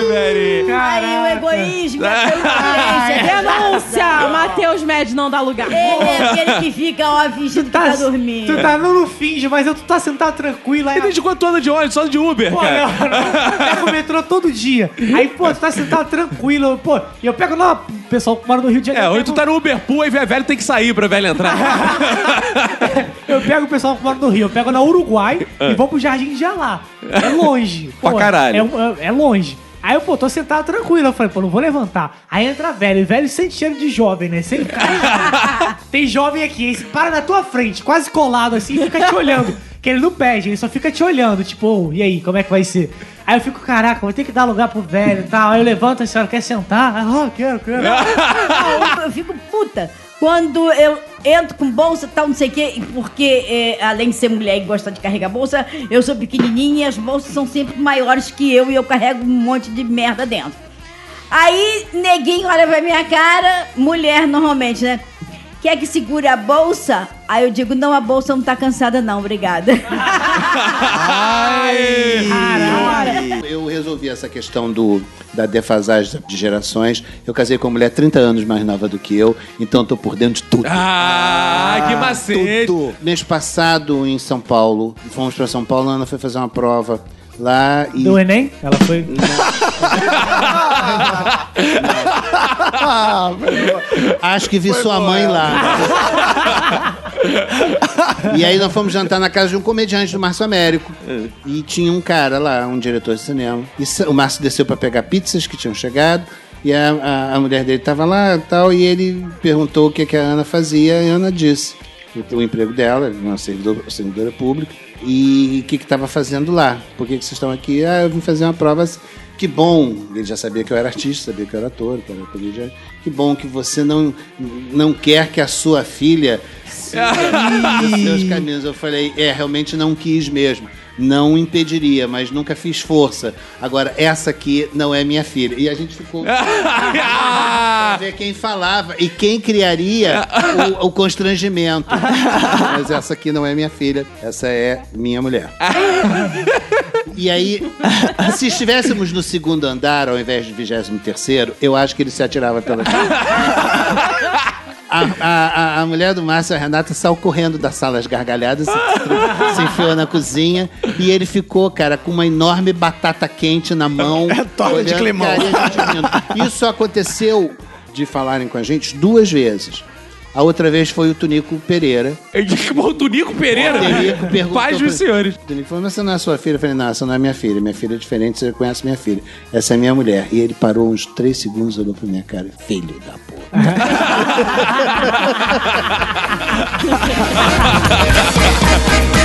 velho. Aí o egoísmo, é a incoerência. Denúncia! Matheus Med não dá lugar. Ele é aquele que fica, ó, fingindo que tá dormindo. Tu tá não no finge, mas eu tu tá sentado tranquilo. Aí E desde quando tu anda de ônibus? Só de Uber, Pô, cara. não, não. Pego o metrô todo dia. Aí, pô, tu tá sentado tranquilo. Pô, e eu pego lá, o pessoal que mora no Rio de É, Janeiro. hoje eu tu tá no Uber Pool, aí velho tem que sair pra velho entrar. Eu pego o pessoal que mora no Rio, eu pego na Uruguai e vou pro Jardim de Alá. É longe. Pra caralho. É, é- é longe. Aí eu, pô, tô sentado tranquilo. Eu falei, pô, não vou levantar. Aí entra velho. E velho sente cheiro de jovem, né? Cara. Tem jovem aqui, esse para na tua frente, quase colado assim, e fica te olhando. Que ele não pede, ele só fica te olhando, tipo, "Ô, e aí, como é que vai ser? Aí eu fico, caraca, vou ter que dar lugar pro velho e tal. Aí eu levanto, a senhora quer sentar? Ah, quero, quero. Não, eu fico puta. Quando eu entro com bolsa tal, não sei o quê, porque é, além de ser mulher e gostar de carregar bolsa, eu sou pequenininha e as bolsas são sempre maiores que eu e eu carrego um monte de merda dentro. Aí, neguinho olha pra minha cara, mulher normalmente, né? Quer que segure a bolsa? Aí eu digo, não, a bolsa não tá cansada não, obrigada. Eu resolvi essa questão do, da defasagem de gerações. Eu casei com uma mulher 30 anos mais nova do que eu, então eu tô por dentro de tudo. Ah, que macete. Tudo. Mês passado, em São Paulo, fomos pra São Paulo, a Ana foi fazer uma prova lá e... Do Enem? Ela foi. Acho que vi sua mãe lá. E aí nós fomos jantar na casa de um comediante do Márcio Américo. E tinha um cara lá, um diretor de cinema. E o Márcio desceu pra pegar pizzas que tinham chegado. E a, a- a mulher dele tava lá e tal. E ele perguntou o que, que a Ana fazia. E a Ana disse o, o emprego dela, uma servidor- servidora pública. E o que estava fazendo lá. Por que, que vocês estão aqui? Ah, eu vim fazer uma prova. Que bom, ele já sabia que eu era artista, sabia que eu era ator, que era comediante. Que bom que você não, não quer que a sua filha siga os seus caminhos. Eu falei, é, realmente não quis mesmo. Não impediria, mas nunca fiz força. Agora, essa aqui não é minha filha. E a gente ficou pra ver quem falava e quem criaria o, o constrangimento. Mas essa aqui não é minha filha, essa é minha mulher. E aí, se estivéssemos no segundo andar ao invés de 23 terceiro, eu acho que ele se atirava pela a, a, a, mulher do Márcio, a Renata, saiu correndo da sala às gargalhadas, se, se enfiou na cozinha e ele ficou, cara, com uma enorme batata quente na mão. É torta de climão. rindo. Isso aconteceu de falarem com a gente duas vezes. A outra vez foi o Tunico Pereira. o Tunico Pereira? O Tunico Paz dos senhores. O Tunico falou, mas você não é sua filha? Eu falei, não, essa não é minha filha. Minha filha é diferente, você conhece minha filha. Essa é minha mulher. E ele parou uns três segundos, olhou pra minha cara. Filho da porra.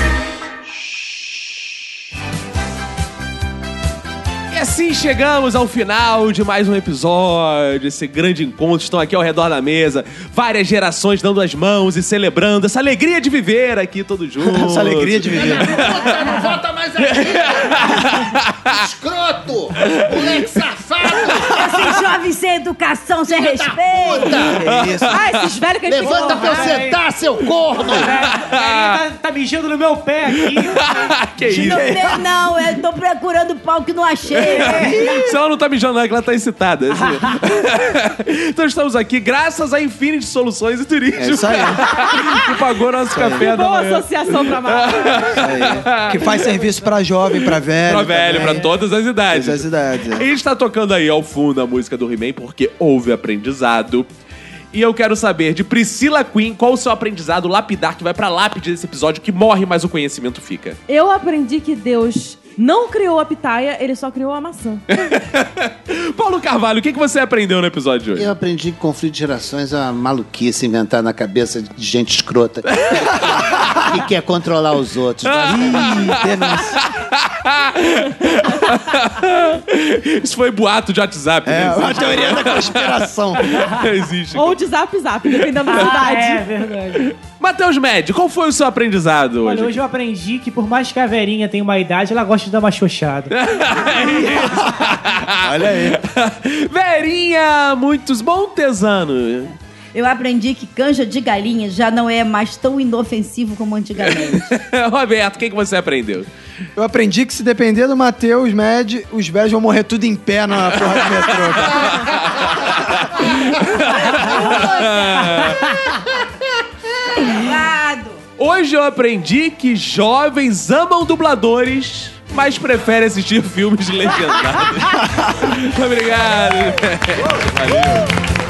assim chegamos ao final de mais um episódio, esse grande encontro. Estão aqui ao redor da mesa, várias gerações dando as mãos e celebrando essa alegria de viver aqui todos juntos. Essa alegria de viver. Puta, não volta mais aqui! Escroto! Moleque safado! Esses jovens sem educação, sem respeito. É isso. Ah, esses velhos que a gente Levanta pra eu sentar, seu corno! tá, tá mijando no meu pé aqui. que isso? Não tem, não. Eu tô procurando pau que não achei. Se ela não tá mijando, não, é que ela tá excitada. assim. então estamos aqui graças a Infinity Soluções e Turismo. É isso aí. que pagou nosso café da Boa manhã. associação pra aí. Que faz serviço pra jovem, pra velho. Pra velho, também. pra todas as idades. Todas as idades. A é. gente tá tocando aí ao fundo a música do He-Man porque houve aprendizado. E eu quero saber de Priscila Queen qual o seu aprendizado lapidar que vai pra lápide desse episódio que morre, mas o conhecimento fica. Eu aprendi que Deus não criou a pitaia, ele só criou a maçã. Paulo Carvalho, o que, que você aprendeu no episódio de hoje? Eu aprendi que conflito de gerações é uma maluquice inventar na cabeça de gente escrota que quer controlar os outros. Isso foi boato de WhatsApp. É, né? uma teoria da conspiração. Existe. Ou de zap zap, dependendo da Ah, cidade. é verdade. Matheus Med, qual foi o seu aprendizado Olha, hoje? hoje eu aprendi que por mais que a Verinha tenha uma idade, ela gosta de dar uma xoxada. Olha aí. Verinha, muitos montesano. Eu aprendi que canja de galinha já não é mais tão inofensivo como antigamente. Roberto, o que, que você aprendeu? Eu aprendi que se depender do Matheus Med, os velhos vão morrer tudo em pé na porra do metrô. cara. Hoje eu aprendi que jovens amam dubladores, mas preferem assistir filmes legendados. Obrigado. Valeu.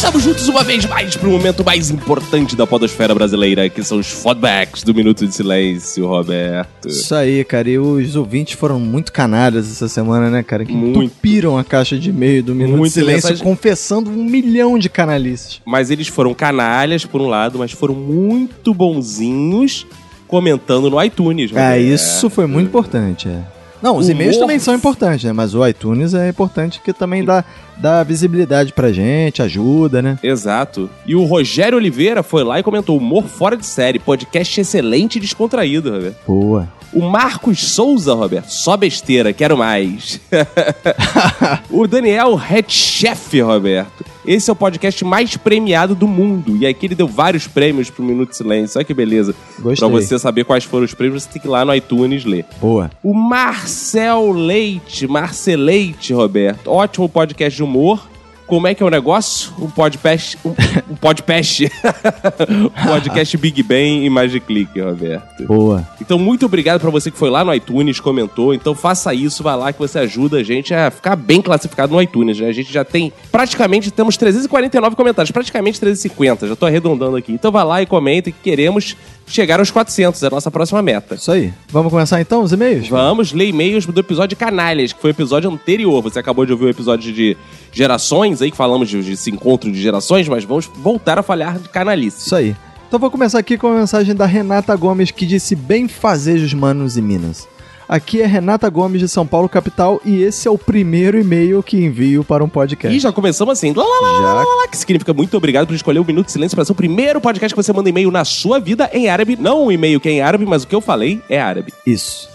Estamos juntos uma vez mais para o momento mais importante da podosfera brasileira, que são os fodbacks do Minuto de Silêncio, Roberto. Isso aí, cara. E os ouvintes foram muito canalhas essa semana, né, cara? Que Muito. entupiram a caixa de e-mail do Minuto Muito de Silêncio, mensagem. confessando um milhão de canalices. Mas eles foram canalhas, por um lado, mas foram muito bonzinhos comentando no iTunes. É, Roberto. isso foi muito importante, é. Não, os e-mails também são importantes, né? Mas o iTunes é importante que também dá, dá visibilidade pra gente, ajuda, né? Exato. E o Rogério Oliveira foi lá e comentou: humor fora de série, podcast excelente e descontraído, Roberto. Boa. O Marcos Souza, Roberto, só besteira, quero mais. o Daniel Headchef, Roberto. Esse é o podcast mais premiado do mundo. E aqui ele deu vários prêmios pro Minuto de Silêncio. Olha que beleza. Gostei. Pra você saber quais foram os prêmios, você tem que ir lá no iTunes ler. Boa. O Marcel Leite, Marceleite, Roberto. Ótimo podcast de humor, Como é que é o negócio? Um podcast. Um, um podcast. um podcast Big Bang e Magic Click, Roberto. Boa. Então, muito obrigado pra você que foi lá no iTunes, comentou. Então, faça isso, vai lá que você ajuda a gente a ficar bem classificado no iTunes, né? A gente já tem praticamente, temos 349 comentários, praticamente 350, já tô arredondando aqui. Então, vai lá e comenta que queremos chegar aos 400, é a nossa próxima meta. Isso aí. Vamos começar então os e-mails? Vamos ler e-mails do episódio Canalhas, que foi o episódio anterior. Você acabou de ouvir o episódio de gerações aí, que falamos de, desse encontro de gerações, mas vamos voltar a falhar de canalice. Isso aí. Então vou começar aqui com a mensagem da Renata Gomes que disse bem fazejos manos e minas. Aqui é Renata Gomes de São Paulo, capital, e esse é o primeiro e-mail que envio para um podcast. E já começamos assim, lá, lá, Já. lá, lá, lá, que significa muito obrigado por escolher o Minuto de Silêncio para ser o primeiro podcast que você manda e-mail na sua vida em árabe. Não um e-mail que é em árabe, mas o que eu falei é árabe. Isso.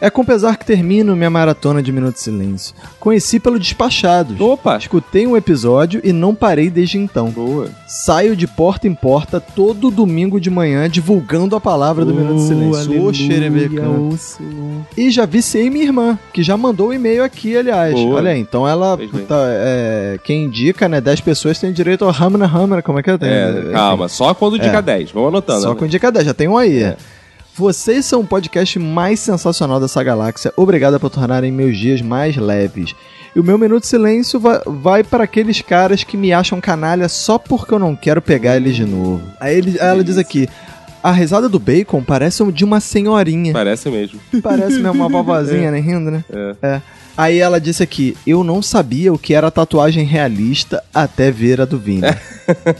É com pesar que termino minha maratona de Minuto de Silêncio. Conheci pelo Despachados. Opa! Escutei um episódio e não parei desde então. Boa. Saio de porta em porta todo domingo de manhã divulgando a palavra do Minuto de Silêncio. Ô, xerebecão. E já viciei minha irmã, que já mandou o e-mail aqui, aliás. Boa. Olha aí, então ela. Bem. tá, é, quem indica, né? 10 pessoas têm direito ao Hamna Hamna. Como é que é? Tem, É, calma, só quando dica É. 10. Vamos anotando. Só né? com dica 10, já tem um aí. É. Vocês são o podcast mais sensacional dessa galáxia. Obrigada por tornarem meus dias mais leves. E o meu minuto de silêncio vai, vai para aqueles caras que me acham canalha só porque eu não quero pegar eles de novo. Aí, ele, aí ela diz aqui: a risada do bacon parece de uma senhorinha. Parece mesmo. Parece mesmo uma vovozinha, né? Rindo, né? É. É. Aí ela disse aqui: Eu não sabia o que era tatuagem realista até ver a do Vini.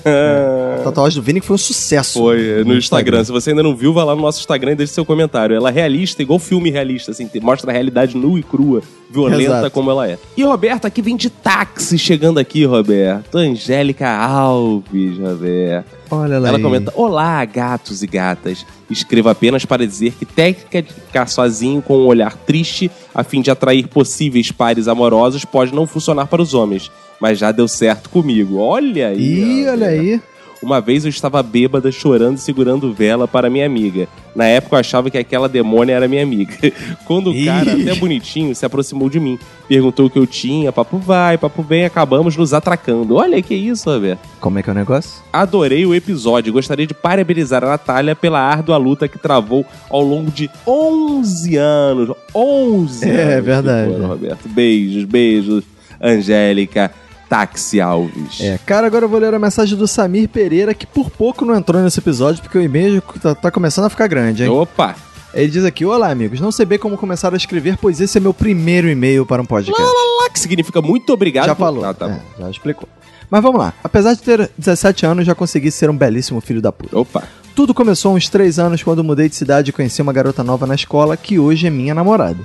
É. A tatuagem do Vini foi um sucesso. Foi, é, no Instagram. Se você ainda não viu, vai lá no nosso Instagram e deixe seu comentário. Ela é realista, igual filme realista, assim, mostra a realidade nua e crua, violenta Exato. como ela é. E Roberto, aqui vem de táxi chegando aqui, Roberto. Angélica Alves, Roberto. Olha lá. Ela aí. comenta: Olá, gatos e gatas. Escrevo apenas para dizer que técnica de ficar sozinho com um olhar triste a fim de atrair possíveis pares amorosos pode não funcionar para os homens, mas já deu certo comigo. Olha aí. Ih, olha aí. Uma vez eu estava bêbada, chorando e segurando vela para minha amiga. Na época eu achava que aquela demônia era minha amiga. Quando o cara, até bonitinho, se aproximou de mim, perguntou o que eu tinha, papo vai, papo vem, acabamos nos atracando. Olha que isso, Roberto. Como é que é o negócio? Adorei o episódio. Gostaria de parabenizar a Natália pela árdua luta que travou ao longo de 11 anos. 11 É, anos. verdade. que foram, Roberto. Beijos, beijos. Angélica Taxi Alves. É, cara, agora eu vou ler a mensagem do Samir Pereira, que por pouco não entrou nesse episódio, porque o e-mail tá, tá começando a ficar grande, hein? Opa! Ele diz aqui: Olá, amigos. Não sei bem como começar a escrever, pois esse é meu primeiro e-mail para um podcast. Lá, que significa muito obrigado. Já por- falou. Ah, tá É, já explicou. Mas vamos lá. Apesar de ter 17 anos, já consegui ser um belíssimo filho da puta. Opa. Tudo começou há uns 3 anos quando mudei de cidade e conheci uma garota nova na escola que hoje é minha namorada.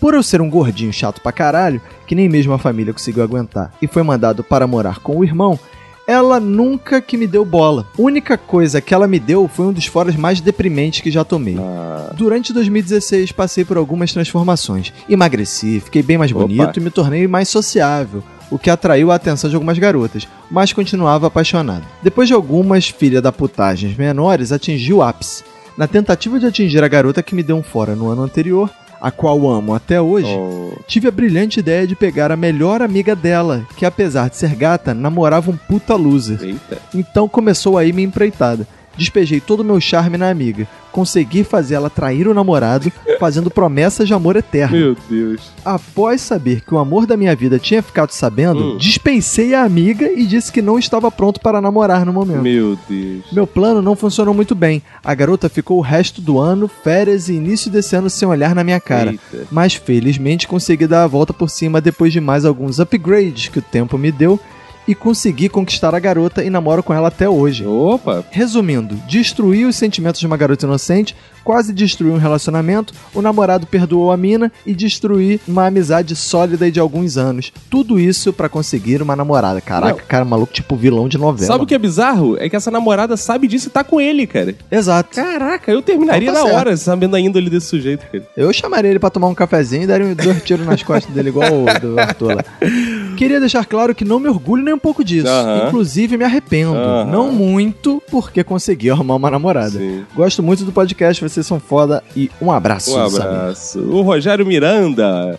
Por eu ser um gordinho chato pra caralho, que nem mesmo a família conseguiu aguentar, e foi mandado para morar com o irmão, ela nunca que me deu bola. A única coisa que ela me deu foi um dos foras mais deprimentes que já tomei. Ah, Durante 2016 passei por algumas transformações. Emagreci, fiquei bem mais Opa. bonito e me tornei mais sociável, o que atraiu a atenção de algumas garotas, mas continuava apaixonado. Depois de algumas filha da putagens menores, atingi o ápice. Na tentativa de atingir a garota que me deu um fora no ano anterior, a qual amo até hoje, oh. tive a brilhante ideia de pegar a melhor amiga dela, que apesar de ser gata, namorava um puta loser. Eita. Então começou aí minha empreitada. Despejei todo o meu charme na amiga. Consegui fazer ela trair o namorado, fazendo promessas de amor eterno. Meu Deus. Após saber que o amor da minha vida tinha ficado sabendo, Hum. dispensei a amiga e disse que não estava pronto para namorar no momento. Meu Deus. Meu plano não funcionou muito bem. A garota ficou o resto do ano, férias e início desse ano sem olhar na minha cara. Eita. Mas felizmente consegui dar a volta por cima depois de mais alguns upgrades que o tempo me deu e consegui conquistar a garota e namoro com ela até hoje. Opa. Resumindo, destruí os sentimentos de uma garota inocente, quase destruí um relacionamento, o namorado perdoou a mina e destruí uma amizade sólida de alguns anos. Tudo isso pra conseguir uma namorada. Caraca, Não. cara maluco, tipo vilão de novela. Sabe o que é bizarro? É que essa namorada sabe disso e tá com ele, cara. Exato. Caraca, eu terminaria Então tá na certo. hora sabendo a índole desse sujeito, cara. Eu chamaria ele pra tomar um cafezinho e daria dois tiros nas costas dele, igual o do Arthur lá. Queria deixar claro que não me orgulho nem um pouco disso. Inclusive, me arrependo. Não muito, porque consegui arrumar uma namorada. Sim. Gosto muito do podcast, vocês são foda e um abraço. Um Samir. abraço. O Rogério Miranda.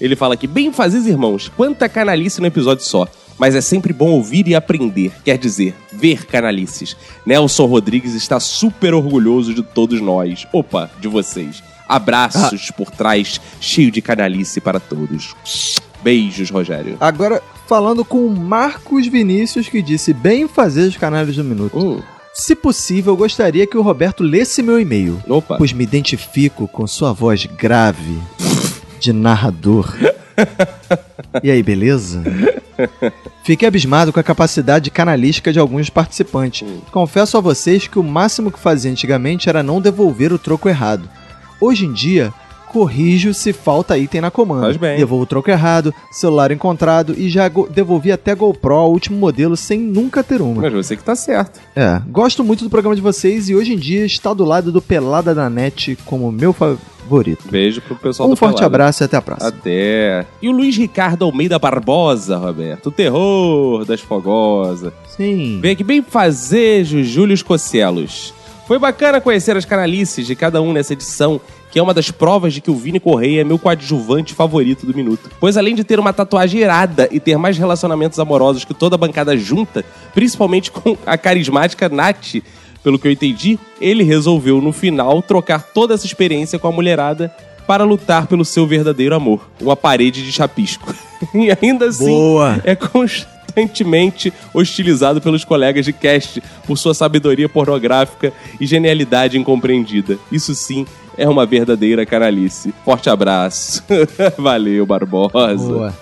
Ele fala aqui, bem fazes irmãos, quanta canalice no episódio só. mas é sempre bom ouvir e aprender, quer dizer, ver canalices. Nelson Rodrigues está super orgulhoso de todos nós. Opa, de vocês. Abraços por trás, cheio de canalice para todos. Beijos, Rogério. Agora, falando com o Marcos Vinícius, que disse bem fazer os canais do Minuto. Hum, Se possível, eu gostaria que o Roberto lesse meu e-mail, opa. pois me identifico com sua voz grave de narrador. E aí, beleza? Fiquei abismado com a capacidade canalística de alguns participantes. Confesso a vocês que o máximo que fazia antigamente era não devolver o troco errado. Hoje em dia, corrijo se falta item na comanda. Faz bem. Devolvo o troco errado, celular encontrado e já devolvi até GoPro, o último modelo, sem nunca ter uma. Mas você que tá certo. É, gosto muito do programa de vocês e hoje em dia está do lado do Pelada da Net como meu favorito. Beijo pro pessoal Um do forte Pelada. abraço e até a próxima. Até. E o Luiz Ricardo Almeida Barbosa, Roberto. O terror das fogosas. Sim. Vem aqui bem fazer, Júlio Coscelos. Foi bacana conhecer as canalices de cada um nessa edição, que é uma das provas de que o Vini Correia é meu coadjuvante favorito do Minuto. Pois além de ter uma tatuagem irada e ter mais relacionamentos amorosos que toda a bancada junta, principalmente com a carismática Nath, pelo que eu entendi, ele resolveu no final trocar toda essa experiência com a mulherada para lutar pelo seu verdadeiro amor, uma parede de chapisco. e ainda assim, Boa. é constantemente hostilizado pelos colegas de cast por sua sabedoria pornográfica e genialidade incompreendida. Isso sim é uma verdadeira canalice. Forte abraço. Valeu, Barbosa. Boa.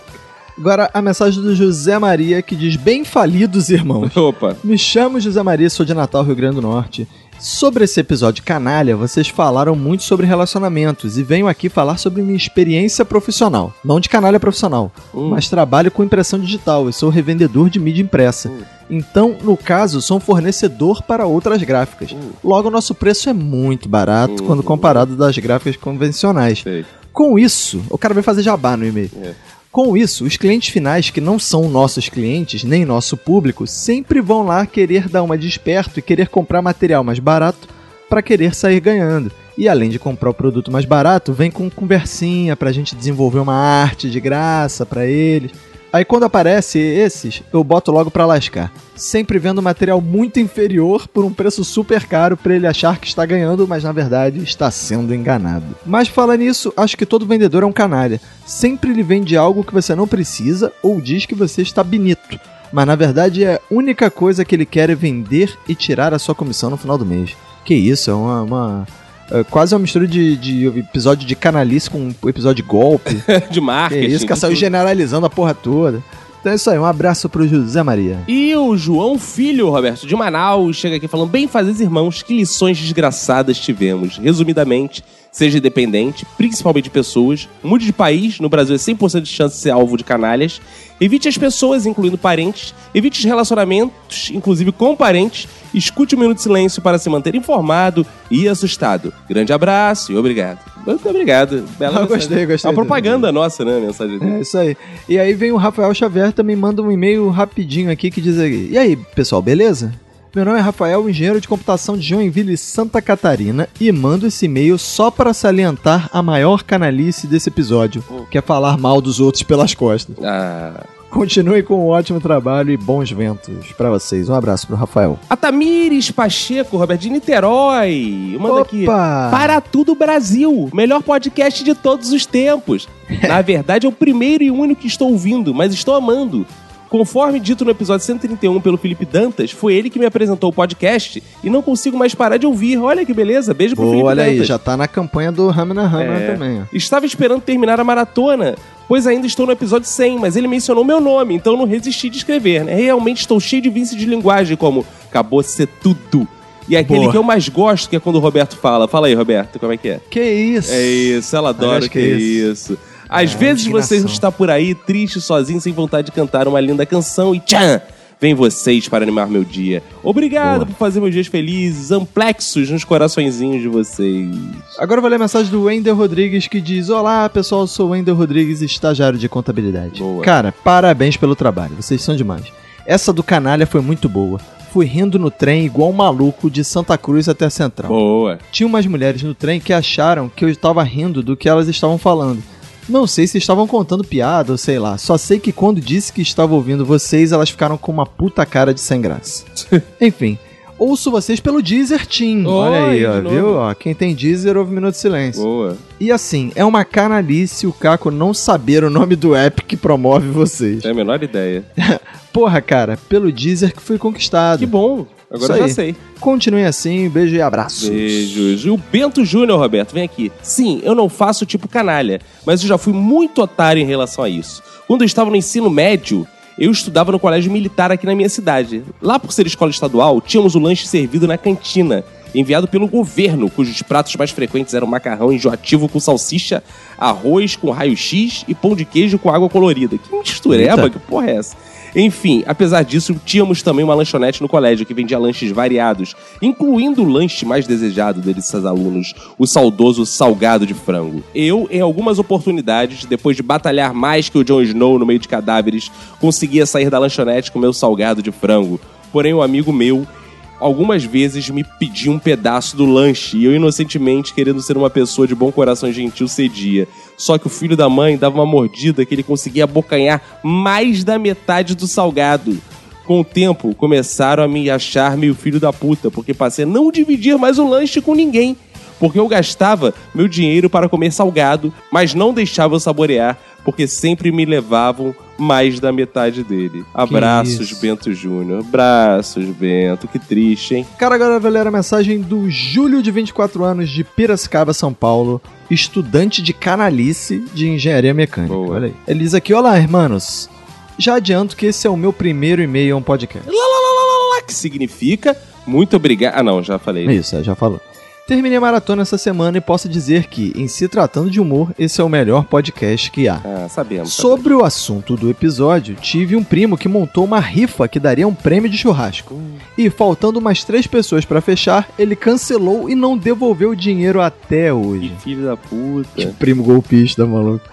Agora a mensagem do José Maria que diz: Bem falidos, irmãos. Opa. Me chamo José Maria, sou de Natal, Rio Grande do Norte. Sobre esse episódio canalha, vocês falaram muito sobre relacionamentos e venho aqui falar sobre minha experiência profissional. Não de canalha profissional, mas trabalho com impressão digital e sou revendedor de mídia impressa. Então, no caso, sou um fornecedor para outras gráficas. Logo, nosso preço é muito barato quando comparado das gráficas convencionais. Sei. Com isso, o cara vai fazer jabá no e-mail. É. Com isso, os clientes finais que não são nossos clientes, nem nosso público, sempre vão lá querer dar uma de esperto e querer comprar material mais barato para querer sair ganhando. E além de comprar o produto mais barato, vem com conversinha pra gente desenvolver uma arte de graça pra eles. Aí quando aparece esses, eu boto logo pra lascar. Sempre vendo material muito inferior por um preço super caro pra ele achar que está ganhando, mas na verdade está sendo enganado. Mas falando nisso, acho que todo vendedor é um canalha. Sempre ele vende algo que você não precisa ou diz que você está bonito. Mas na verdade é a única coisa que ele quer é vender e tirar a sua comissão no final do mês. Que isso, é uma. uma- é quase uma mistura de, de episódio de canalice com um episódio de golpe. de Que marketing. isso, que saiu generalizando a porra toda. Então é isso aí, um abraço pro José Maria. E o João Filho, Roberto, de Manaus, chega aqui falando: Bem fazeres irmãos, que lições desgraçadas tivemos. Resumidamente, seja independente, principalmente de pessoas, mude de país, no Brasil é 100% de chance de ser alvo de canalhas. Evite as pessoas, incluindo parentes. Evite os relacionamentos, inclusive com parentes. Escute o Minuto de Silêncio para se manter informado e assustado. Grande abraço e obrigado. Muito obrigado. Bela gostei, gostei. É uma propaganda nossa, né? A mensagem dele. É isso aí. E aí vem o Rafael Xavier também manda um e-mail rapidinho aqui que diz aqui. E aí, pessoal, beleza? Meu nome é Rafael, engenheiro de computação de Joinville, Santa Catarina, e mando esse e-mail só para salientar a maior canalice desse episódio, que é falar mal dos outros pelas costas. Ah. Continue com um ótimo trabalho e bons ventos para vocês. Um abraço pro Rafael. A Tamires Pacheco, Roberto, de Niterói. Manda aqui. Opa! Para tudo Brasil. Melhor podcast de todos os tempos. Na verdade, é o primeiro e único que estou ouvindo, mas estou amando. Conforme dito no episódio 131 pelo Felipe Dantas, foi ele que me apresentou o podcast e não consigo mais parar de ouvir. Olha que beleza. Beijo pro Boa, Felipe olha aí, Dantas. já tá na campanha do Ramana Ramana É. também. Estava esperando terminar a maratona, pois ainda estou no episódio 100, mas ele mencionou meu nome, então não resisti de escrever, né? Realmente estou cheio de vícios de linguagem, como acabou de ser tudo. E aquele Boa. que eu mais gosto, que é quando o Roberto fala. Fala aí, Roberto, como é que é? Que isso? É isso, ela adora que que é é isso. Às É, vezes você está por aí, triste, sozinho, sem vontade de cantar uma linda canção e tchan! Vem vocês para animar meu dia. Obrigado Boa. por fazer meus dias felizes, amplexos nos coraçõezinhos de vocês. Agora eu vou ler a mensagem do Wender Rodrigues que diz: Olá pessoal, sou o Wender Rodrigues, estagiário de contabilidade. Boa. Cara, parabéns pelo trabalho, vocês são demais. Essa do canalha foi muito boa. Fui rindo no trem igual um maluco de Santa Cruz até a Central. Boa. Tinha umas mulheres no trem que acharam que eu estava rindo do que elas estavam falando. Não sei se estavam contando piada ou sei lá. Só sei que quando disse que estava ouvindo vocês, elas ficaram com uma puta cara de sem graça. Enfim. Ouço vocês pelo Deezer Team. Olha aí, ó, viu? Ó, quem tem Deezer ouve Minuto de Silêncio. Boa. E assim, é uma canalice o Caco não saber o nome do app que promove vocês. Tem a menor ideia. Porra, cara, pelo Deezer que fui conquistado. Que bom. Agora já sei. Continuem assim, beijo e abraço. Beijos. E o Bento Júnior, Roberto, vem aqui. Sim, eu não faço tipo canalha, mas eu já fui muito otário em relação a isso. Quando eu estava no ensino médio, eu estudava no colégio militar aqui na minha cidade. Lá por ser escola estadual, tínhamos o lanche servido na cantina, enviado pelo governo, cujos pratos mais frequentes eram macarrão enjoativo com salsicha, arroz com raio-x e pão de queijo com água colorida. Que mistureba, Eita. que porra é essa? Enfim, apesar disso, tínhamos também uma lanchonete no colégio que vendia lanches variados, incluindo o lanche mais desejado desses alunos, o saudoso salgado de frango. Eu, em algumas oportunidades, depois de batalhar mais que o Jon Snow no meio de cadáveres, conseguia sair da lanchonete com meu salgado de frango. Porém, um amigo meu algumas vezes me pedia um pedaço do lanche e eu inocentemente, querendo ser uma pessoa de bom coração e gentil, cedia. Só que o filho da mãe dava uma mordida que ele conseguia abocanhar mais da metade do salgado. Com o tempo, começaram a me achar meio filho da puta, porque passei a não dividir mais o lanche com ninguém. Porque eu gastava meu dinheiro para comer salgado, mas não deixava eu saborear, porque sempre me levavam mais da metade dele. Abraços. Bento Júnior. Abraços, Bento. Que triste, hein? Cara, agora ler a mensagem do Júlio, de 24 anos, de Piracicaba, São Paulo, estudante de canalice de engenharia mecânica. Boa. Olha aí. Ele diz aqui: Olá, hermanos. Já adianto que esse é o meu primeiro e-mail a um podcast. Lá, lá, lá, lá, lá, lá, que significa muito obrigado. Ah, não, já falei. Isso, é, já falou. Terminei a maratona essa semana e posso dizer que, em se tratando de humor, esse é o melhor podcast que há. Ah, sabemos. Sobre o assunto do episódio, tive um primo que montou uma rifa que daria um prêmio de churrasco. E faltando umas três pessoas pra fechar, ele cancelou e não devolveu o dinheiro até hoje. Que filho da puta. Que primo golpista, maluco.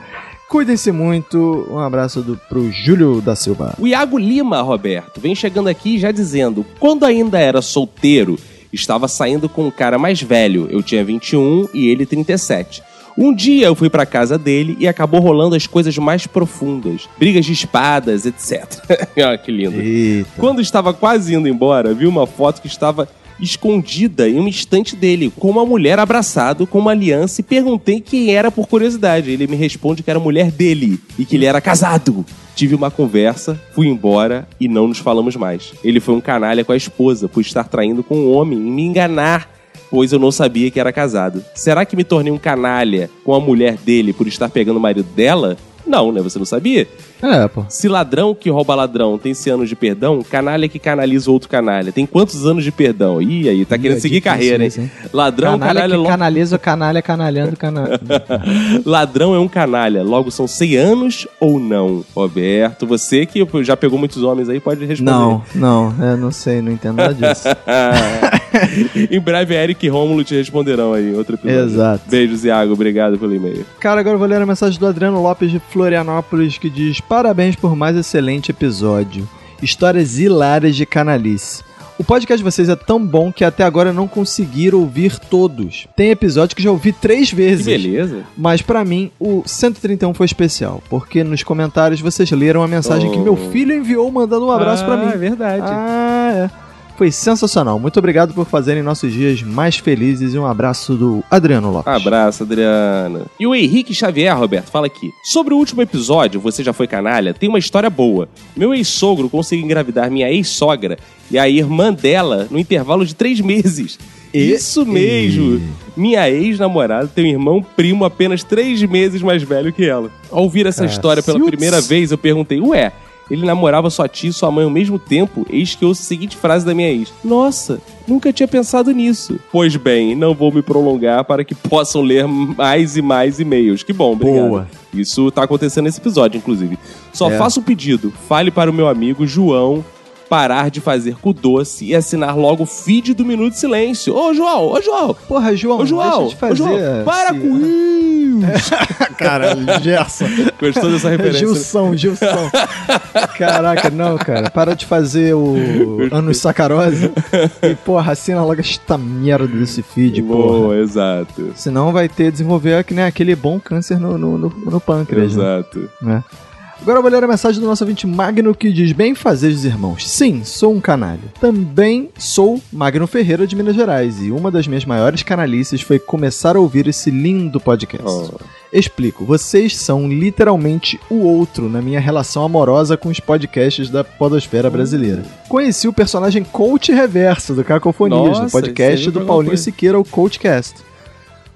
Cuidem-se muito. Um abraço do, pro Júlio da Silva. O Iago Lima, Roberto, vem chegando aqui já dizendo: quando ainda era solteiro, estava saindo com um cara mais velho. Eu tinha 21 e ele 37. Um dia eu fui pra casa dele e acabou rolando as coisas mais profundas. Brigas de espadas, etc. ah, que lindo. Eita. Quando estava quase indo embora, vi uma foto que estava escondida em um estante dele, com uma mulher abraçado com uma aliança e perguntei quem era por curiosidade. Ele me responde que era a mulher dele e que ele era casado. Tive uma conversa, fui embora e não nos falamos mais. Ele foi um canalha com a esposa por estar traindo com um homem e me enganar, pois eu não sabia que era casado. Será que me tornei um canalha com a mulher dele por estar pegando o marido dela? Não, né? Você não sabia? É, pô. Se ladrão que rouba ladrão tem 100 anos de perdão, canalha que canaliza outro canalha. Tem quantos anos de perdão? Ih, aí, tá querendo é seguir carreira, hein? isso, hein? Ladrão, canalha canalha, que lo- canaliza o canalha canalhando canalha. Ladrão é um canalha. Logo, são 100 anos ou não? Roberto, você que já pegou muitos homens aí, pode responder. não, não, eu não sei, não entendo nada disso. em breve, Eric e Rômulo te responderão aí outro episódio. Exato. Beijos, Iago. Obrigado pelo e-mail. Cara, agora eu vou ler a mensagem do Adriano Lopes de Florianópolis que diz: Parabéns por mais excelente episódio. Histórias hilárias de canalice. O podcast de vocês é tão bom que até agora não consegui ouvir todos. Tem episódio que já ouvi três Que vezes. beleza. Mas pra mim, o 131 foi especial, porque nos comentários vocês leram a mensagem que Oh. meu filho enviou mandando um abraço pra Ah, mim. É verdade. Ah, é. Foi sensacional. Muito obrigado por fazerem nossos dias mais felizes e um abraço do Adriano Lopes. Abraço, Adriana. E o Henrique Xavier, Roberto, fala aqui. Sobre o último episódio, Você Já Foi Canalha, tem uma história boa. Meu ex-sogro conseguiu engravidar minha ex-sogra e a irmã dela no intervalo de três meses. E- Isso mesmo! Minha ex-namorada tem um irmão primo apenas três meses mais velho que ela. Ao ouvir essa história pela primeira vez, eu perguntei, ué, ele namorava sua tia e sua mãe ao mesmo tempo? Eis que ouço a seguinte frase da minha ex. Nossa, nunca tinha pensado nisso. Pois bem, não vou me prolongar para que possam ler mais e mais e-mails. Que bom, obrigado. Boa. Isso tá acontecendo nesse episódio, inclusive. Só É. faço um pedido. Fale para o meu amigo João parar de fazer cu doce e assinar logo o feed do Minuto Silêncio. Ô, João, ô, João. Porra, João, Ô, João, deixa de fazer. ô, João, para esse- com isso. Caralho, Gerson. Gostou dessa referência? né? Gilson, Gilson. Caraca, não, cara. Para de fazer o Anos Sacarose. E, porra, assina logo esta merda desse feed, porra. Boa, exato. Senão vai ter desenvolver que nem aquele bom câncer no, no, no, no pâncreas. né? Exato. né? Agora eu vou ler a mensagem do nosso ouvinte Magno que diz: Bem fazeres, irmãos. Sim, sou um canalha. Também sou Magno Ferreira de Minas Gerais e uma das minhas maiores canalices foi começar a ouvir esse lindo podcast. Oh. Explico, vocês são literalmente o outro na minha relação amorosa com os podcasts da podosfera brasileira. Conheci o personagem Coach Reverso do Cacofonias, Nossa, no podcast do Paulinho Siqueira, o Coachcast.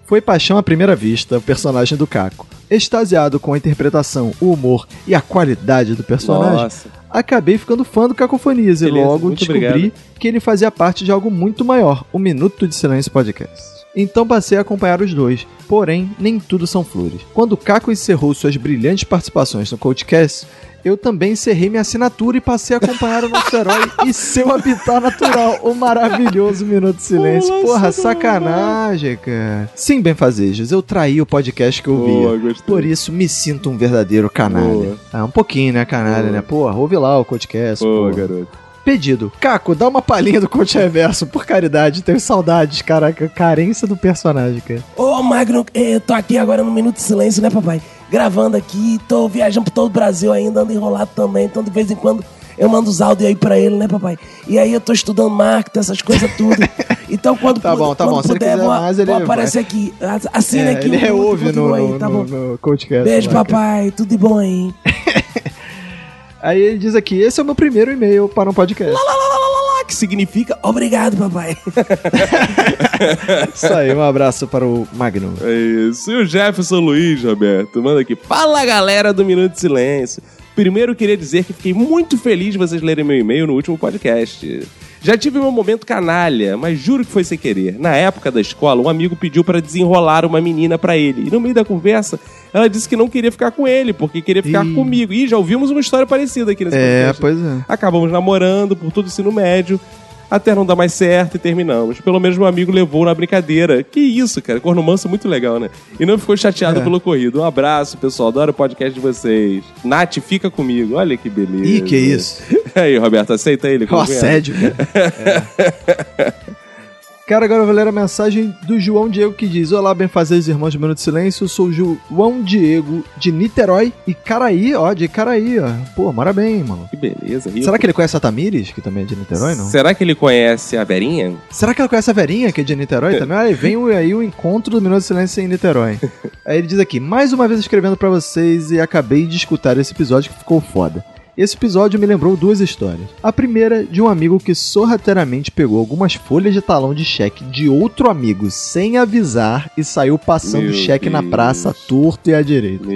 Foi paixão à primeira vista, o personagem do Caco. Extasiado com a interpretação, o humor e a qualidade do personagem, Nossa. acabei ficando fã do Cacofonias e Beleza, logo muito descobri obrigado. que ele fazia parte de algo muito maior, o Minuto de Silêncio Podcast. Então passei a acompanhar os dois, porém, nem tudo são flores. Quando o Caco encerrou suas brilhantes participações no Coachcast, eu também encerrei minha assinatura e passei a acompanhar o nosso herói e seu habitat natural, o maravilhoso Minuto de Silêncio. Porra, sacanagem, cara. Sim, benfazejos, eu traí o podcast que eu Boa, via. Por isso me sinto um verdadeiro canalha. Ah, um pouquinho, né, canalha, Boa. né? Porra, ouve lá o podcast, Boa, porra. garoto. Pedido. Caco, dá uma palhinha do Coach Reverso, por caridade. Tenho saudades, caraca. Carência do personagem, cara. Ô, Magno, eu tô aqui agora no Minuto de Silêncio, né, papai? Gravando aqui, tô viajando por todo o Brasil ainda, ando enrolado também, então de vez em quando eu mando os áudios aí pra ele, né, papai? E aí eu tô estudando marketing, essas coisas tudo. Então quando, Tá bom, tá quando bom. Puder, vou, mais, ele vou aparecer aqui. Ass- Assina É, aqui ele reouve no, aí, no, tá no, no Coachcast. Beijo, cara. papai, tudo de bom aí. Aí ele diz aqui, esse é o meu primeiro e-mail para um podcast. Lá, lá, lá, que significa obrigado, papai. Isso aí, um abraço para o Magnum. É isso. E o Jefferson Luiz, Roberto, manda aqui. Fala, galera do Minuto de Silêncio. Primeiro, queria dizer que fiquei muito feliz de vocês lerem meu e-mail no último podcast. Já tive meu momento canalha, mas juro que foi sem querer. Na época da escola, um amigo pediu pra desenrolar uma menina pra ele. E no meio da conversa, ela disse que não queria ficar com ele, porque queria ficar Ih. comigo. E já ouvimos uma história parecida aqui nesse É, podcast. pois é. Acabamos namorando por todo o ensino médio, até não dar mais certo e terminamos. Pelo menos meu amigo levou na brincadeira. Que isso, cara. Corno manso é muito legal, né? E não ficou chateado É. pelo ocorrido. Um abraço, pessoal. Adoro o podcast de vocês. Nath, fica comigo. Olha que beleza. Ih, que isso. Aí, Roberto, aceita ele O cunhado? assédio, cara. É. Cara, agora eu vou ler a mensagem do João Diego que diz: Olá, benfazejos irmãos do Minuto de Silêncio. Eu sou o João Diego de Niterói e Caraí, ó, de Caraí, ó. Pô, mora bem, mano. Que beleza. Será que ele conhece a Tamires, que também é de Niterói, não? Será que ele conhece a Verinha? Será que ela conhece a Verinha, que é de Niterói também? Aí vem o- aí o encontro do Minuto de Silêncio em Niterói. aí ele diz aqui, mais uma vez escrevendo pra vocês e acabei de escutar esse episódio que ficou foda. Esse episódio me lembrou duas histórias. A primeira, de um amigo que sorrateiramente pegou algumas folhas de talão de cheque de outro amigo sem avisar e saiu passando Meu o cheque na Deus. praça torto e à direita.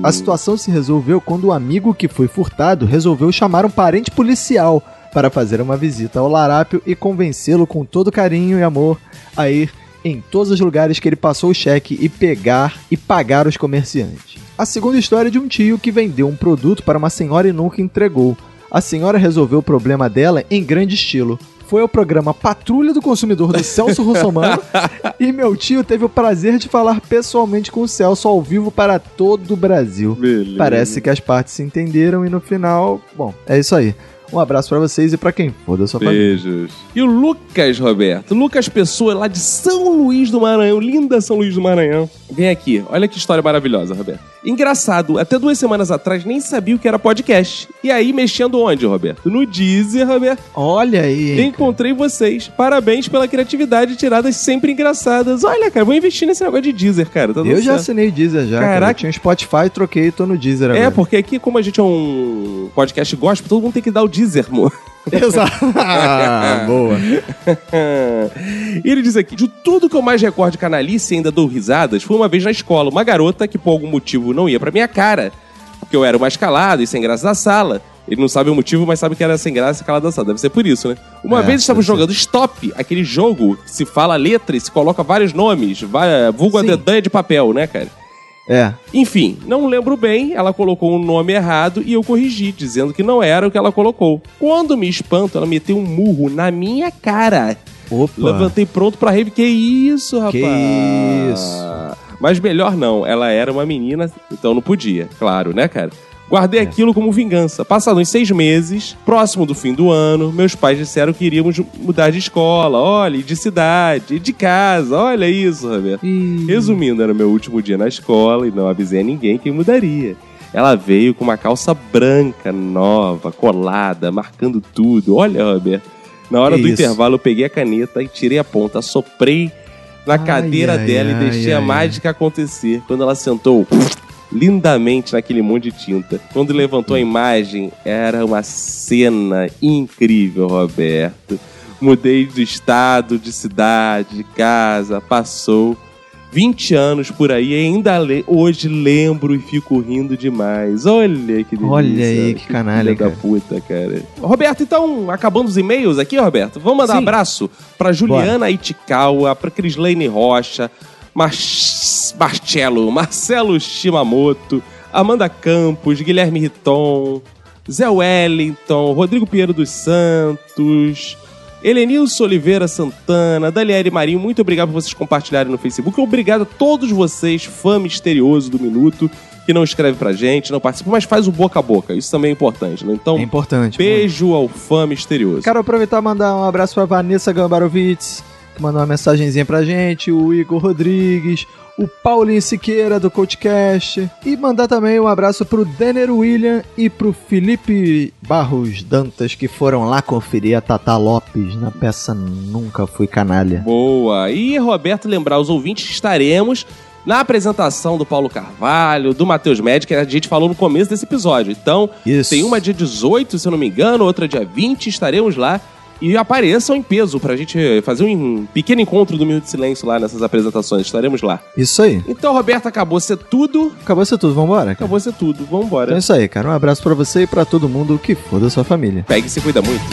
A situação se resolveu quando o amigo que foi furtado resolveu chamar um parente policial para fazer uma visita ao larápio e convencê-lo com todo carinho e amor a ir em todos os lugares que ele passou o cheque e pegar e pagar os comerciantes. A segunda história é de um tio que vendeu um produto para uma senhora e nunca entregou. A senhora resolveu o problema dela em grande estilo. Foi ao programa Patrulha do Consumidor do Celso Russomano e meu tio teve o prazer de falar pessoalmente com o Celso ao vivo para todo o Brasil. Beleza. Parece que as partes se entenderam e no final, bom, é isso aí. Um abraço pra vocês e pra quem for da sua família. Beijos. E o Lucas, Roberto? Lucas Pessoa, lá de São Luís do Maranhão, linda São Luís do Maranhão. Vem aqui, olha que história maravilhosa, Roberto. Engraçado, até duas semanas atrás nem sabia o que era podcast. E aí, mexendo onde, Roberto? No Deezer, Roberto. Olha aí. hein, Encontrei vocês. Parabéns pela criatividade tiradas sempre engraçadas. Olha, cara, vou investir nesse negócio de Deezer, cara. Tá Eu já certo. assinei o Deezer já. Cara. Caraca. Eu tinha um Spotify, troquei e tô no Deezer agora. É, porque aqui, como a gente é um podcast gospel, todo mundo tem que dar o Deezer, amor. Exato. Ah, boa. e ele diz aqui: de tudo que eu mais recordo de canalice e ainda dou risadas, foi uma vez na escola, uma garota que por algum motivo não ia pra minha cara, porque eu era o mais calado e sem graça da sala. Ele não sabe o motivo, mas sabe que era sem graça e calado da sala. Deve ser por isso, né? Uma É, vez estávamos jogando Stop, aquele jogo que se fala letra e se coloca vários nomes, vai, vulgo a dedanha de papel, né, cara? É. Enfim, não lembro bem, ela colocou um nome errado e eu corrigi, dizendo que não era o que ela colocou. Quando me espanto, ela meteu um murro na minha cara. Opa. Levantei pronto pra rave. Que isso, rapaz? Que isso. Mas melhor não, ela era uma menina, então não podia, claro, né, cara? Guardei É. aquilo como vingança. Passados uns seis meses, próximo do fim do ano, meus pais disseram que iríamos mudar de escola, olha, e de cidade, e de casa, olha isso, Roberto. Resumindo, era meu último dia na escola e não avisei a ninguém que mudaria. Ela veio com uma calça branca, nova, colada, marcando tudo. Olha, Roberto. Na hora Que do isso? intervalo, eu peguei a caneta e tirei a ponta, soprei na cadeira ai, dela ai, e deixei a ai, mágica acontecer. Quando ela sentou lindamente naquele monte de tinta. Quando levantou a imagem, era uma cena incrível, Roberto. Mudei de estado, de cidade, de casa, passou 20 anos por aí e ainda le- hoje lembro e fico rindo demais. Olha que delícia. Olha aí, que canalha, filha da cara. puta, cara. Roberto, então, acabando os e-mails aqui, Roberto, vamos mandar Sim. abraço pra Juliana Itikawa, pra Crislane Rocha, Mar- Marcelo, Marcelo Shimamoto, Amanda Campos, Guilherme Riton, Zé Wellington, Rodrigo Pinheiro dos Santos, Helenilson Oliveira Santana, Daliere Marinho, muito obrigado por vocês compartilharem no Facebook. Obrigado a todos vocês, fã misterioso do Minuto, que não escreve pra gente, não participa, mas faz o boca a boca. Isso também é importante, né? Então, É importante. beijo ao fã misterioso. Quero aproveitar e mandar um abraço pra Vanessa Gambarovitz, mandou uma mensagenzinha pra gente, o Igor Rodrigues, o Paulinho Siqueira do CoachCast, e mandar também um abraço pro Denner William e pro Felipe Barros Dantas, que foram lá conferir a Tata Lopes na peça Nunca Fui Canalha. Boa. E, Roberto, lembrar os ouvintes que estaremos na apresentação do Paulo Carvalho, do Matheus Médici, que a gente falou no começo desse episódio. Então, Isso. tem uma dia 18, se eu não me engano, outra dia 20, estaremos lá. E apareçam em peso pra gente fazer um pequeno encontro do Minuto de Silêncio lá nessas apresentações. Estaremos lá. Isso aí. Então, Roberto, acabou ser tudo. Acabou ser tudo, vambora? Cara? Acabou ser tudo. Então Vambora. é isso aí, cara. Um abraço pra você e pra todo mundo que for da sua família. Pegue e se cuida muito.